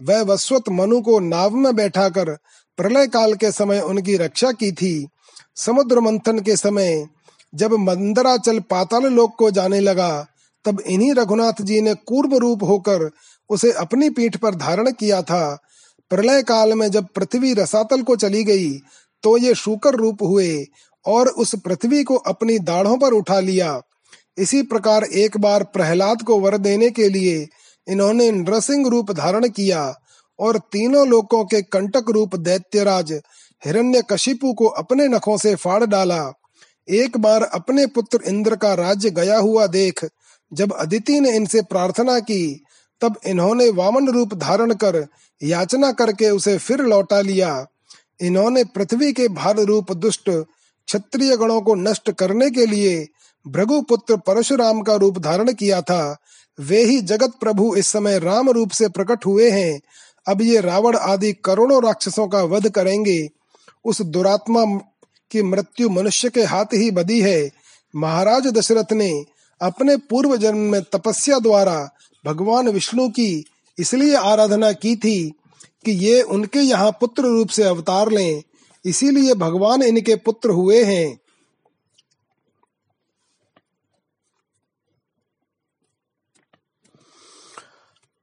वैवस्वत मनु को नाव में बैठाकर प्रलय काल के समय उनकी रक्षा की थी। समुद्र मंथन के समय जब मंदराचल पाताल लोक को जाने लगा, तब इन्हीं रघुनाथ जी ने कूर्म रूप होकर उसे अपनी पीठ पर धारण किया था। प्रलय काल में जब पृथ्वी रसातल को चली गई तो ये शुकर रूप हुए और उस पृथ्वी को अपनी दाढ़ों पर उठा लिया। इसी प्रकार एक बार प्रहलाद को वर देने के लिए इन्होंने नृसिंह रूप धारण किया और तीनों लोकों के कंटक रूप दैत्यराज हिरण्य कशिपु को अपने नखों से फाड़ डाला। एक बार अपने पुत्र इंद्र का राज्य गया हुआ देख, जब अदिति ने इनसे प्रार्थना की, तब इन्होंने वामन रूप धारण कर याचना करके उसे फिर लौटा लिया। इन्होंने पृथ्वी के भार रूप दुष्ट क्षत्रिय गणों को नष्ट करने के लिए भृगु पुत्र परशुराम का रूप धारण किया था। वे ही जगत प्रभु इस समय राम रूप से प्रकट हुए हैं। अब ये रावण आदि करोड़ों राक्षसों का वध करेंगे। उस दुरात्मा की मृत्यु मनुष्य के हाथ ही बदी है। महाराज दशरथ ने अपने पूर्व जन्म में तपस्या द्वारा भगवान विष्णु की इसलिए आराधना की थी कि ये उनके यहाँ पुत्र रूप से अवतार लें। इसीलिए भगवान इनके पुत्र हुए हैं।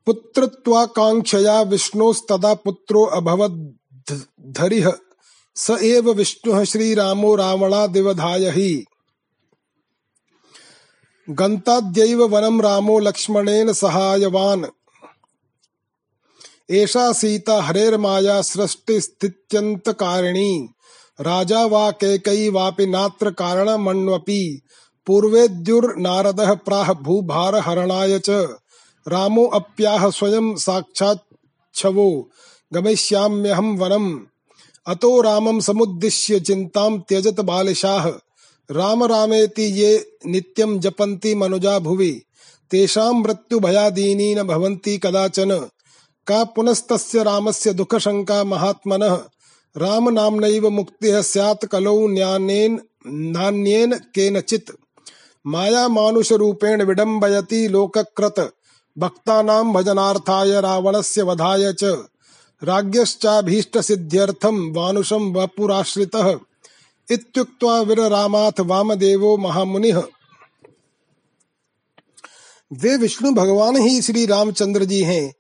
पुत्रत्वाकाङ्क्षया विष्णोस्तदा पुत्रो अभवद्धरिः स एव विष्णुः श्रीरामो रावणादिवधाय हि गन्ताद्यैव वनम रामो लक्ष्मणेन सहायवान्। एषा सीता हरेर्माया सृष्टिस्थित्यन्तकारिणी राजा वा कैकयी वापि नात्र कारणमण्वपि पूर्वेद्युर्नारदः प्राह भूभारहरणाय च। रामो अप्याह स्वयं साक्षाच्छवो गमिष्याम्यहं वनम् अतो रामं समुद्दिश्य चिन्तां त्यजत बालिशाः। राम रामेति ये नित्यं जपन्ति मनुजा भुवि। तेषां मृत्युभयादीनी न भवन्ति कदाचन। का पुनस्तस्य रामस्य दुःखशङ्का महात्मनः? राम नाम्नैव मुक्तिः स्यात् कलौ न्यानेन, नान्येन केनचित्। माया मानुषरूपेण विडम्बयति लोककृत भक्तानां भजनार्थाय रावणस्य वधाय च। राज्ञश्चाभीष्टसिद्ध्यर्थं वानुषं वपुराश्रितः। इत्युक्त्वा विररामाथ वामदेवो महामुनिः। वे विष्णु भगवान ही श्री रामचंद्र जी हैं।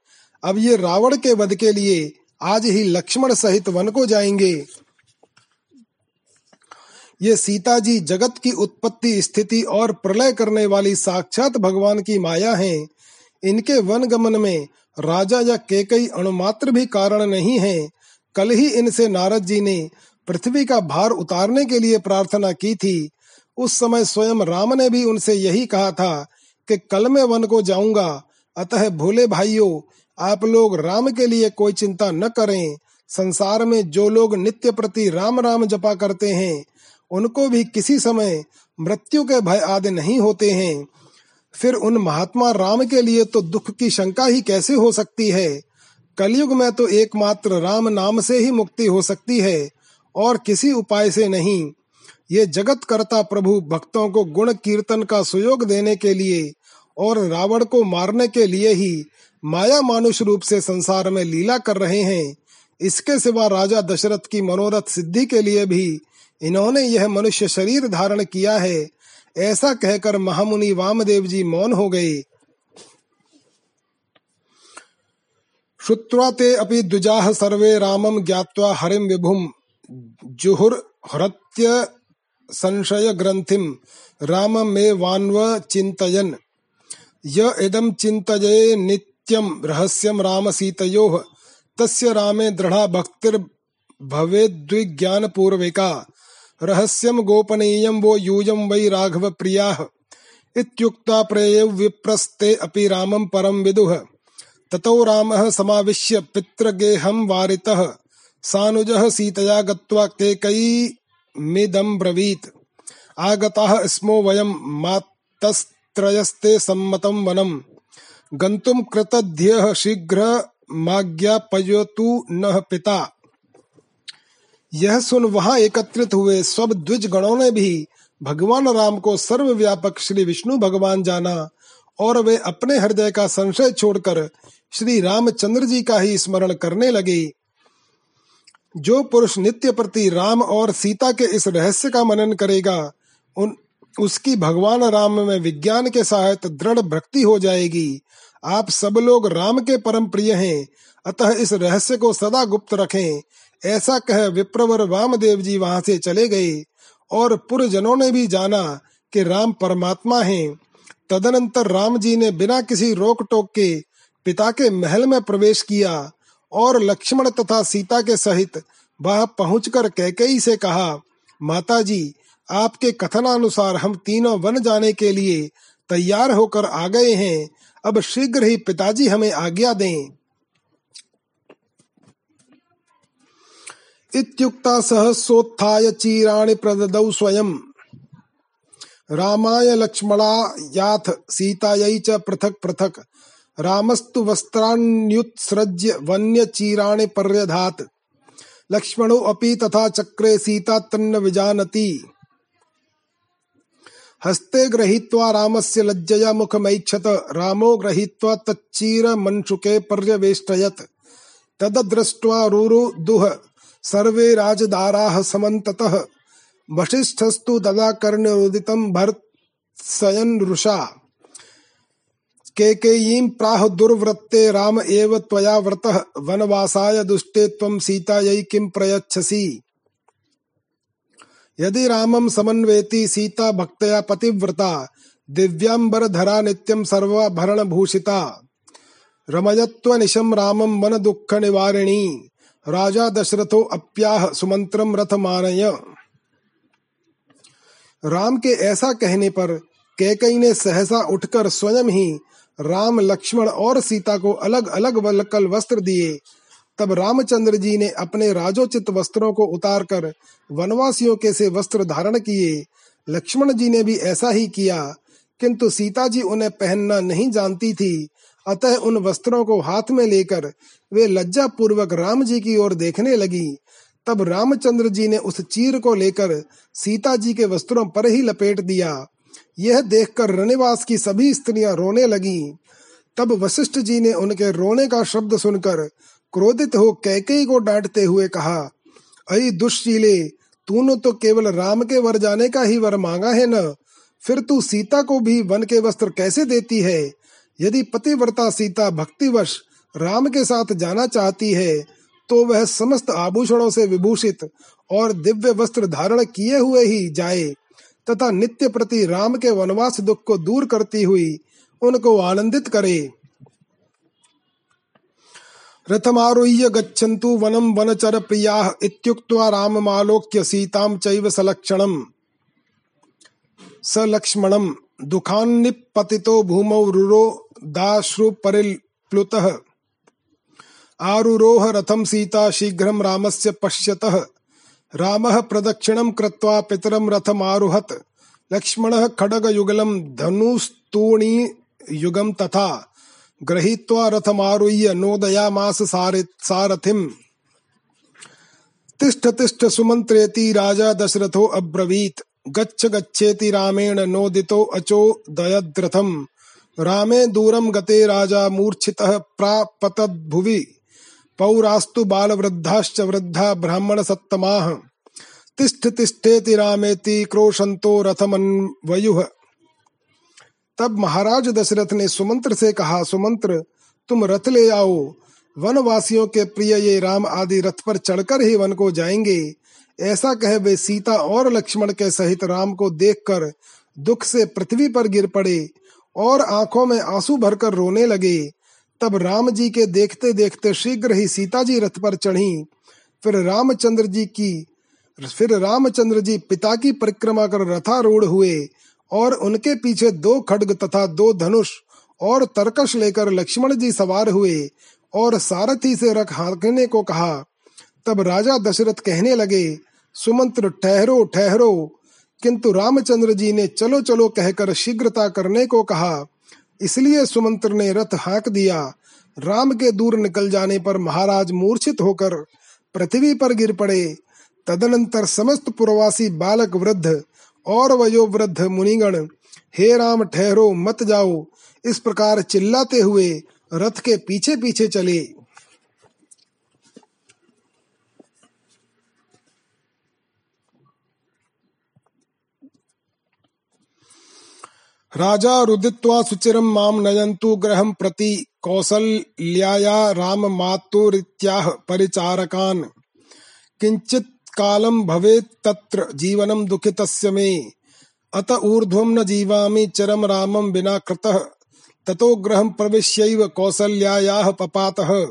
अब ये रावण के वध के लिए आज ही लक्ष्मण सहित वन को जाएँगे। ये सीता जी जगत की उत्पत्ति, स्थिति और प्रलय करने वाली साक्षात भगवान की माया हैं। इनके वन गमन में राजा या केकई अणुमात्र भी कारण नहीं है। कल ही इनसे नारद जी ने पृथ्वी का भार उतारने के लिए प्रार्थना की थी। उस समय स्वयं राम ने भी उनसे यही कहा था कि कल मैं वन को जाऊँगा। अतः भोले भाइयों आप लोग राम के लिए कोई चिंता न करें। संसार में जो लोग नित्य प्रति राम राम जपा करते हैं, उनको भी किसी समय मृत्यु के भय आदि नहीं होते हैं। फिर उन महात्मा राम के लिए तो दुख की शंका ही कैसे हो सकती है? कलयुग में तो एकमात्र राम नाम से ही मुक्ति हो सकती है, और किसी उपाय से नहीं। ये जगत करता प्रभु भक्तों को गुण कीर्तन का सुयोग देने के लिए और रावण को मारने के लिए ही माया मानुष रूप से संसार में लीला कर रहे हैं। इसके सिवा राजा दशरथ की मनोरथ सिद्धि के लिए भी इन्होंने यह मनुष्य शरीर धारण किया है। ऐसा कहकर महामुनि वामदेव जी मौन हो गए। श्रुत्वा ते अपि द्विजाः सर्वे रामं ज्ञात्वा हरिं विभुं जुहुर्हृत्य संशय ग्रंथिम राम में वान्व चिंतयन य इदम नित्यम रहस्यम राम सीतयोः तस्य रामे दृढ़ा भक्तिर भवेद्विज्ञान पूर्विका रहस्यम गोपनीयम वो यूयम वै राघव प्रियाः इत्युक्ता प्रेय विप्रस्ते अपि रामं परम विदुः। ततो रामः समाविश्य पितृगेहं वारितः, सानुजः सीतया गत्वा केकयीमिदं ब्रवीत् आगताः स्मो वयं मातस्त्रयस्ते सम्मतं वनम्। गन्तुं कृतध्यः शीघ्रमाज्ञापयतु नः पिता। यह सुन वहाँ एकत्रित हुए सब द्विज गणों ने भी भगवान राम को सर्वव्यापक श्री विष्णु भगवान जाना और वे अपने हृदय का संशय छोड़कर श्री रामचंद्र जी का ही स्मरण करने लगे। जो पुरुष नित्य प्रति राम और सीता के इस रहस्य का मनन करेगा, उन उसकी भगवान राम में विज्ञान के सहायत दृढ़ भक्ति हो जाएगी। आप सब लोग राम के परम प्रिय हैं। अतः इस रहस्य को सदा गुप्त रखें। ऐसा कह विप्रवर वामदेव जी वहाँ से चले गए और पुरजनों ने भी जाना कि राम परमात्मा हैं। तदनंतर राम जी ने बिना किसी रोक टोक के पिता के महल में प्रवेश किया और लक्ष्मण तथा सीता के सहित वह पहुंचकर कैकेयी से कहा माता जी आपके कथनानुसार हम तीनों वन जाने के लिए तैयार होकर आ गए हैं। अब शीघ्र ही पिताजी हमें आज्ञा दें। इत्युक्ता सहसोत्थाय चीराणि प्रददौ स्वयं। रामाय लक्ष्मणायाथ सीतायै च पृथक् पृथक्। रामस्तु वस्त्राण्युत्सृज्य पर्यधात्। लक्ष्मणो अपि तथा चक्रे सीता तन्न विजानति। हस्ते गृहीत्वा रामस्य लज्जया मुखमैक्षत रामो गृहीत्वा तच्चीरमंशुके पर्यवेष्टयत्। तददृष्ट्वा रुरुदुः सर्वे राजदाराः समन्ततः। वसिष्ठस्तु तदा कर्णरुदितं भर्त्सयन् रुषा केकेयीं प्राह दुर्वृत्ते, राम एव त्वया व्रतः। वनवासाय दुष्टे त्वं सीतायै किं प्रयच्छसि। यदि रामं समन्वेति सीता भक्तया पतिव्रता, दिव्यांबरधरा नित्यं सर्वाभरणभूषिता। रमयत्वनिशं रामं मन दुःख निवारिणी राजा दशरथो अप्याह सुमंत्रम रथ मानय राम के ऐसा कहने पर कैकई ने सहसा उठकर स्वयं ही राम, लक्ष्मण और सीता को अलग अलग वलकल वस्त्र दिए तब रामचंद्र जी ने अपने राजोचित वस्त्रों को उतारकर वनवासियों के से वस्त्र धारण किए। लक्ष्मण जी ने भी ऐसा ही किया, किंतु सीता जी उन्हें पहनना नहीं जानती थी। अतः उन वस्त्रों को हाथ में लेकर वे लज्जा पूर्वक राम जी की ओर देखने लगी। तब रामचंद्र जी ने उस चीर को लेकर सीता जी के वस्त्रों पर ही लपेट दिया। यह देखकर रनिवास की सभी स्त्रियाँ रोने लगी। तब वशिष्ठ जी ने उनके रोने का शब्द सुनकर क्रोधित हो कैकेयी को डांटते हुए कहा, अई दुष्शीले तूने तो केवल राम के वर जाने का ही वर मांगा है न। फिर तू सीता को भी वन के वस्त्र कैसे देती है? यदि पतिव्रता सीता भक्तिवश राम के साथ जाना चाहती है तो वह समस्त आभूषणों से विभूषित और दिव्य वस्त्र धारण किए हुए ही जाए, तथा नित्य प्रति राम के वनवास दुख को दूर करती हुई उनको आनंदित करे। रथमारुह्य गच्छन्तु वनम वनचर प्रियाः इत्युक्त्वा राममालोक्य सीतां चैव सलक्षणम्। सलक्ष्मणम् दुःखान्निपतितो भूमौ रुरो दाश्रुपरिप्लुतः आरुरोह रथम सीता शीघ्रं रामस्य पश्यतः। रामः प्रदक्षिणं कृत्वा पितरं रथमारुहत। लक्ष्मणः खड्गयुगलं धनुस्तूणीयुगं तथा। गृहीत्वा रथमारुह्य नोदयामास सारथिम्। तिष्ठ तिष्ठ सुमन्त्रेति राजा दशरथो अब्रवीत्। गच्छ गच्छेति रामेण नोदितो अचो दयद्रथम्। रामे दूरं गते राजा मूर्छितः प्रापतद्भुवि। पौरास्तु बालवृद्धाश्च वृद्धा ब्राह्मण सत्तमाः तिष्ठ तिष्ठेति रामेति क्रोशंतो रथमन्वयुः। तब महाराज दशरथ ने सुमंत्र से कहा, सुमंत्र, तुम रथ ले आओ। वनवासियों के प्रिय ये राम आदि रथ पर चढ़कर ही वन को जाएँगे। ऐसा कह वे सीता और लक्ष्मण के सहित राम को देखकर दुख से पृथ्वी पर गिर पड़े और आँखों में आँसू भरकर रोने लगे। तब राम जी के देखते देखते शीघ्र ही सीता जी रथ पर चढ़ी। फिर रामचंद्र जी की, फिर रामचंद्र जी पिता की परिक्रमा कर रथारूढ़ हुए। और उनके पीछे दो खड्ग तथा दो धनुष और तरकश लेकर लक्ष्मण जी सवार हुए और सारथी से रख हाँकने को कहा। तब राजा दशरथ कहने लगे, सुमंत्र, ठहरो ठहरो। किंतु रामचंद्र जी ने चलो चलो कहकर शीघ्रता करने को कहा। इसलिए सुमंत्र ने रथ हाँक दिया। राम के दूर निकल जाने पर महाराज मूर्छित होकर पृथ्वी पर गिर पड़े। तदनंतर समस्त पुरवासी बालक वृद्ध और वयोवृद्ध मुनिगण, हे राम ठहरो, मत जाओ। इस प्रकार चिल्लाते हुए रथ के पीछे पीछे चले। राजा रुदित्वा सुचिरं माम नयन्तु गृहं प्रति कौसल्याया राम मातुरित्याह परिचारकान्। किंचित कालम भवेत् तत्र जीवनम दुखितस्य मे। अत ऊर्ध्वं न जीवामि, चरम रामं विना कृतः। ततो गृहं प्रविश्यैव कौसल्यायाः पपातः।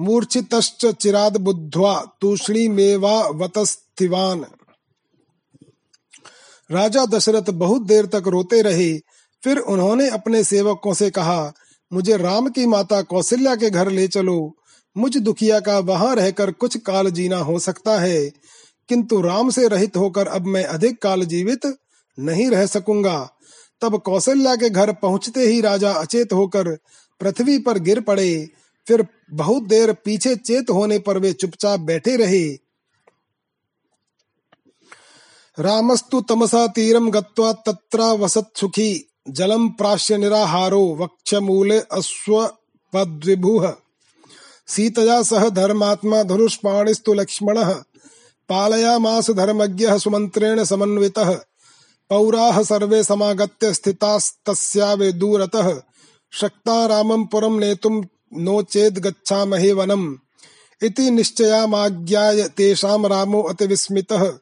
मूर्छितश्च चिराद बुद्ध्वा तूष्णीमेवावतस्थिवान् राजा दशरथ बहुत देर तक रोते रहे। फिर उन्होंने अपने सेवकों से कहा, मुझे राम की माता कौशल्या के घर ले चलो। मुझ दुखिया का वहाँ रहकर कुछ काल जीना हो सकता है। किंतु राम से रहित होकर अब मैं अधिक काल जीवित नहीं रह सकूँगा। तब कौशल्या के घर पहुँचते ही राजा अचेत होकर पृथ्वी पर गिर पड़े। फिर बहुत देर पीछे चेत होने पर वे चुपचाप बैठे रहे। रामस्तु तमसा तीरम गत्वा तत्र वसत् सुखी जलम प्राश्य निराहारो वक्ष वक्षमूले अश्वपद्विभुः सीतया सह धर्मात्मा धनुष्पाणिस्तु लक्ष्मणः पालयामास धर्मज्ञः सुमन्त्रेण समन्वितः। पौराः सर्वे समागत्य स्थितास्तस्यावे दूरतः। शक्ता रामं पुरं नेतुं नो चेद् गच्छामहे वनम्। इति निश्चयामाज्ञाय तेषां रामो अतिविस्मितः।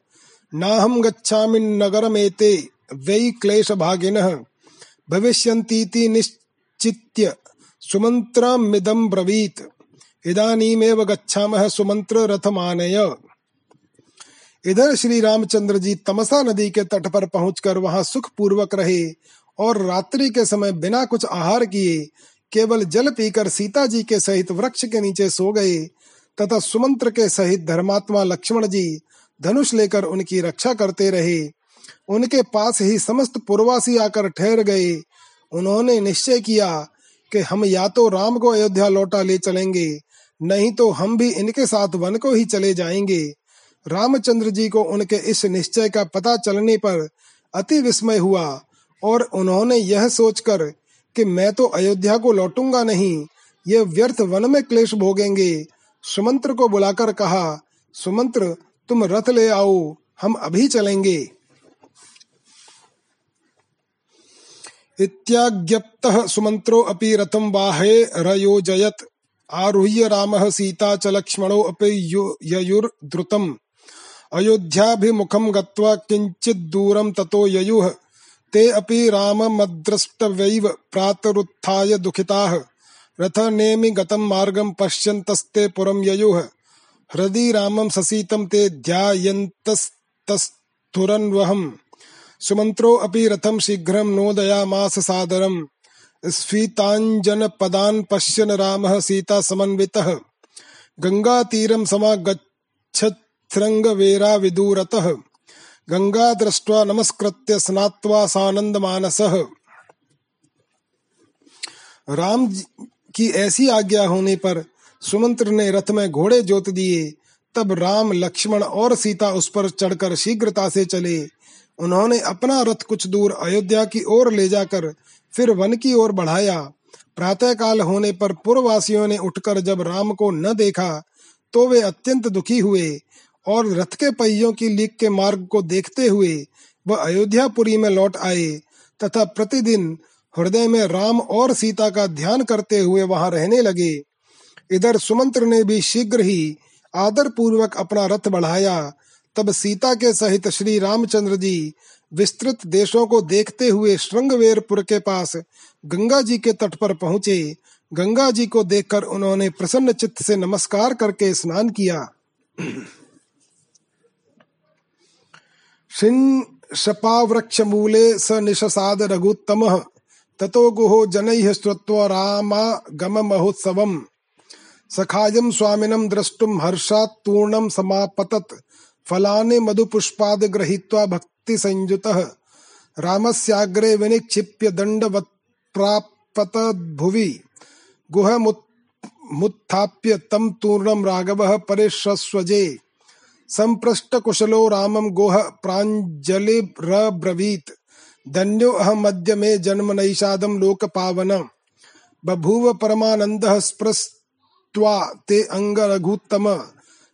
नाहं गच्छामि नगरमेते वै क्लेशभागिनः। भविष्यन्तीति निश्चित्य सुमन्त्रमिदं ब्रवीत्। इदानीमेव गच्छामः सुमंत्र रथमानय इधर श्री रामचंद्र जी तमसा नदी के तट पर पहुंचकर वहाँ सुख पूर्वक रहे और रात्रि के समय बिना कुछ आहार किए केवल जल पीकर सीता जी के सहित वृक्ष के नीचे सो गए, तथा सुमंत्र के सहित धर्मात्मा लक्ष्मण जी धनुष लेकर उनकी रक्षा करते रहे। उनके पास ही समस्त पूर्वासी आकर ठहर गए। उन्होंने निश्चय किया कि हम या तो राम को अयोध्या लौटा ले चलेंगे, नहीं तो हम भी इनके साथ वन को ही चले जाएँगे। रामचंद्र जी को उनके इस निश्चय का पता चलने पर अति विस्मय हुआ और उन्होंने यह सोचकर कि मैं तो अयोध्या को लौटूँगा नहीं, ये व्यर्थ वन में क्लेश भोगेंगे। सुमंत्र को बुलाकर कहा, सुमंत्र, तुम रथ ले आओ, हम अभी चलेंगे। इत्याज्ञप्तः सुमंत्रो अपि रथम बाहे रयोजयत आरुह्य रामः सीता च लक्ष्मणो अपि ययुर्द्रुतम्। अयोध्याभिमुखं गत्वा किञ्चित् दूरं ततो ययुः, ते अपि राममद्रष्टव्यैव प्रातरुत्थाय दुःखिताः। रथनेमि गतं मार्गं पश्यन्तस्ते पुरं ययुः। हृदि रामं ससीतं ते ध्यायन्तस्तस्थुरन्वहम् सुमन्त्रो अपि रथं शीघ्रं नोदयामास सादरम्। स्फीताञ्जनपदान् पश्यन् रामः सीता समन्वितः गङ्गातीरं समागच्छत्थ्रङ्गवेरा विदूरतः गंगा दृष्ट्वा नमस्कृत्य स्नात्वा मानसः राम की ऐसी आज्ञा होने पर सुमंत्र ने रथ में घोड़े जोत दिए। तब राम, लक्ष्मण और सीता उस पर चढ़कर शीघ्रता से चले। उन्होंने अपना रथ कुछ दूर अयोध्या की ओर ले जाकर फिर वन की ओर बढ़ाया। प्रातः काल होने पर पूर्ववासियों ने उठकर जब राम को न देखा तो वे अत्यंत दुखी हुए। और रथ के पहियों की लीक के मार्ग को देखते हुए वह अयोध्यापुरी में लौट आए, तथा प्रतिदिन हृदय में राम और सीता का ध्यान करते हुए वहाँ रहने लगे। इधर सुमंत्र ने भी शीघ्र ही आदर पूर्वक अपना रथ बढ़ाया। तब सीता के सहित श्री रामचंद्र जी विस्तृत देशों को देखते हुए श्रृंगवेरपुर के पास गंगा जी के तट पर पहुँचे। गंगा जी को देखकर उन्होंने प्रसन्न चित्त से नमस्कार करके स्नान किया। शिन्शपावृक्षमूले स निशसाद रघुत्तमः ततो गुहो जनैः श्रुत्वा रामागममहोत्सवम् सखायं स्वामिनं द्रष्टुं हर्षात् तूर्णं समापतत्। फलानि मधुपुष्पाद गृहीत्वा भक्तिसंयुतः। रामस्याग्रे विनिक्षिप्य दण्डवत्प्रापतद्भुवि। गुहमुत्थाप्य तं तूर्णं राघवः परिश्रस्वजे संपृष्ट कुशलो रामम गोह प्राञ्जलिब्रवीत् धन्यो अहमद्य मे जन्म नैषादं लोक पावन बभूव परमानन्दः स्पृष्ट्वा ते अंग रघुत्तम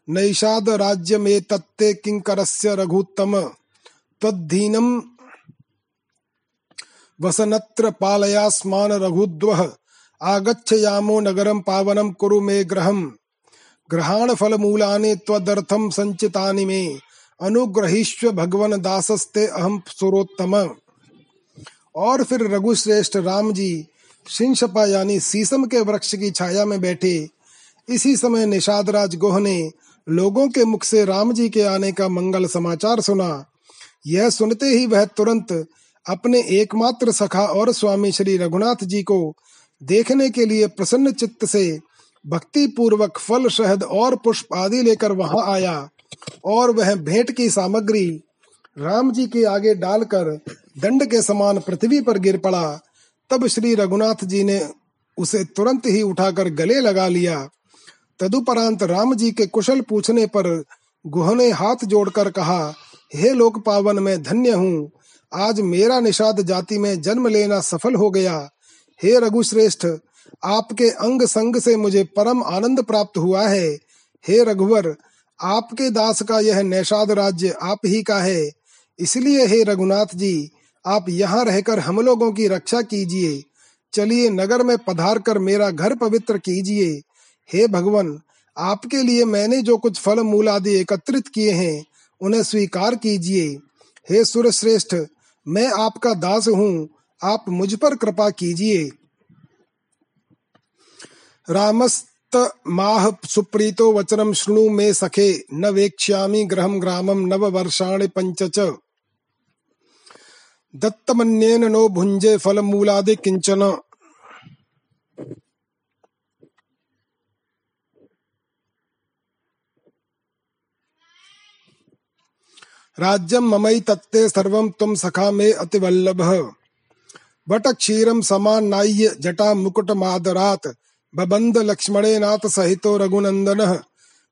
नैषाद राज्य में तत्ते किंकरस्य रघुत्तम। त्वद्धीनम वसनत्र पालयास्मान रघुद्वः। आगच्छयामो नगरम पावनम कुरु मे ग्रहम् ग्रहण फल मूलानि त्वदर्थम संचितानि मे। अनुग्रहिष्व भगवन दासस्ते अहम सुरोत्तम। और फिर रघुश्रेष्ठ राम जी सिंशपा यानी सीसम के वृक्ष की छाया में बैठे। इसी समय निषाद राज गोह ने लोगों के मुख से राम जी के आने का मंगल समाचार सुना। यह सुनते ही वह तुरंत अपने एकमात्र सखा और स्वामी श्री रघुनाथ जी को देखने के लिए प्रसन्न चित्त से भक्ति पूर्वक फल, शहद और पुष्प आदि लेकर वहाँ आया और वह भेंट की सामग्री राम जी के आगे डालकर दंड के समान पृथ्वी पर गिर पड़ा। तब श्री रघुनाथ जी ने उसे तुरंत ही उठाकर गले लगा लिया। तदुपरांत राम जी के कुशल पूछने पर गुह ने हाथ जोड़कर कहा, हे लोक पावन, में धन्य हूँ। आज मेरा निषाद जाति में जन्म लेना सफल हो गया। हे रघुश्रेष्ठ आपके अंग संग से मुझे परम आनंद प्राप्त हुआ है। हे रघुवर, आपके दास का यह नैषाद राज्य आप ही का है। इसलिए हे रघुनाथ जी, आप यहाँ रहकर हम लोगों की रक्षा कीजिए। चलिए नगर में पधार कर मेरा घर पवित्र कीजिए। हे भगवान, आपके लिए मैंने जो कुछ फल मूल आदि एकत्रित किए हैं, उन्हें स्वीकार कीजिए। हे सुर श्रेष्ठ मैं आपका दास हूँ। आप मुझ पर कृपा कीजिए। रामस्त माह सुप्रीतो वचनम शृणु मे सखे। न वेक्ष्यामि ग्रामम नव वर्षाणि पंचच दत्तमन्येन नो भुंजे फल मूलादि किंचन राज्यम ममई तत्ते सर्वम तुम सखा मे अतिवल्लभ। बट क्षीरम समान जटा मुकुट मादरात बबंद लक्ष्मणे नाथ सहितो रघुनंदन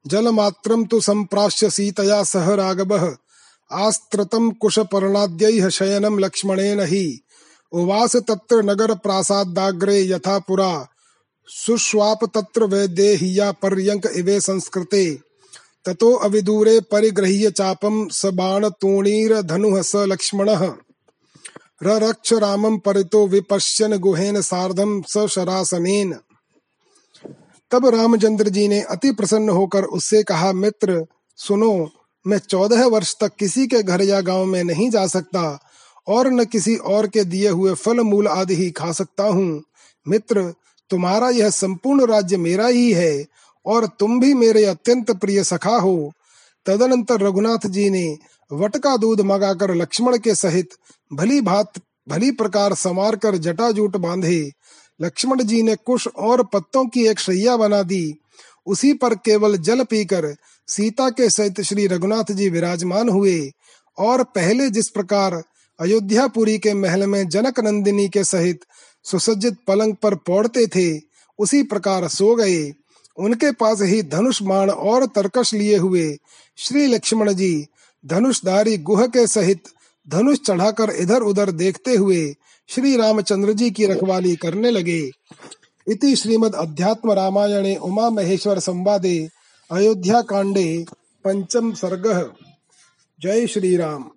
जलमात्रम तु संप्राश्य सीतया सह राघव। आस्त्रतम कुश पर्णाद्य शयनम लक्ष्मणेन ही। उवास तत्र नगर प्रासादाग्रे यथा पुरा। सुश्वाप तत्र वैदेहिया पर्यंक इवे संस्कृते। ततो अविदूरे परिगृह्य चापम स बाण तूणीर धनु स लक्ष्मण। रक्ष रामम परितो विपश्यन गुहेन सार्धम स शरासनेन। तब रामचंद्र जी ने अति प्रसन्न होकर उससे कहा, मित्र, सुनो, मैं चौदह वर्ष तक किसी के घर या गाँव में नहीं जा सकता और न किसी और के दिए हुए फल मूल आदि ही खा सकता हूँ। मित्र, तुम्हारा यह संपूर्ण राज्य मेरा ही है और तुम भी मेरे अत्यंत प्रिय सखा हो। तदनंतर रघुनाथ जी ने वट का दूध मंगाकर लक्ष्मण के सहित भली भात, भली प्रकार संवार कर जटाजूट बांधे लक्ष्मण जी ने कुश और पत्तों की एक शैया बना दी। उसी पर केवल जल पीकर सीता के सहित श्री रघुनाथ जी विराजमान हुए और पहले जिस प्रकार अयोध्यापुरी के महल में जनक नंदिनी के सहित सुसज्जित पलंग पर पौड़ते थे, उसी प्रकार सो गए। उनके पास ही धनुष बाण और तरकश लिए हुए श्री लक्ष्मण जी धनुषधारी गुह के सहित धनुष चढ़ाकर इधर उधर देखते हुए श्री रामचंद्र जी की रखवाली करने लगे। इति श्रीमद् अध्यात्म रामायणे उमा महेश्वर संवादे अयोध्या कांडे पंचम सर्ग। जय श्री राम।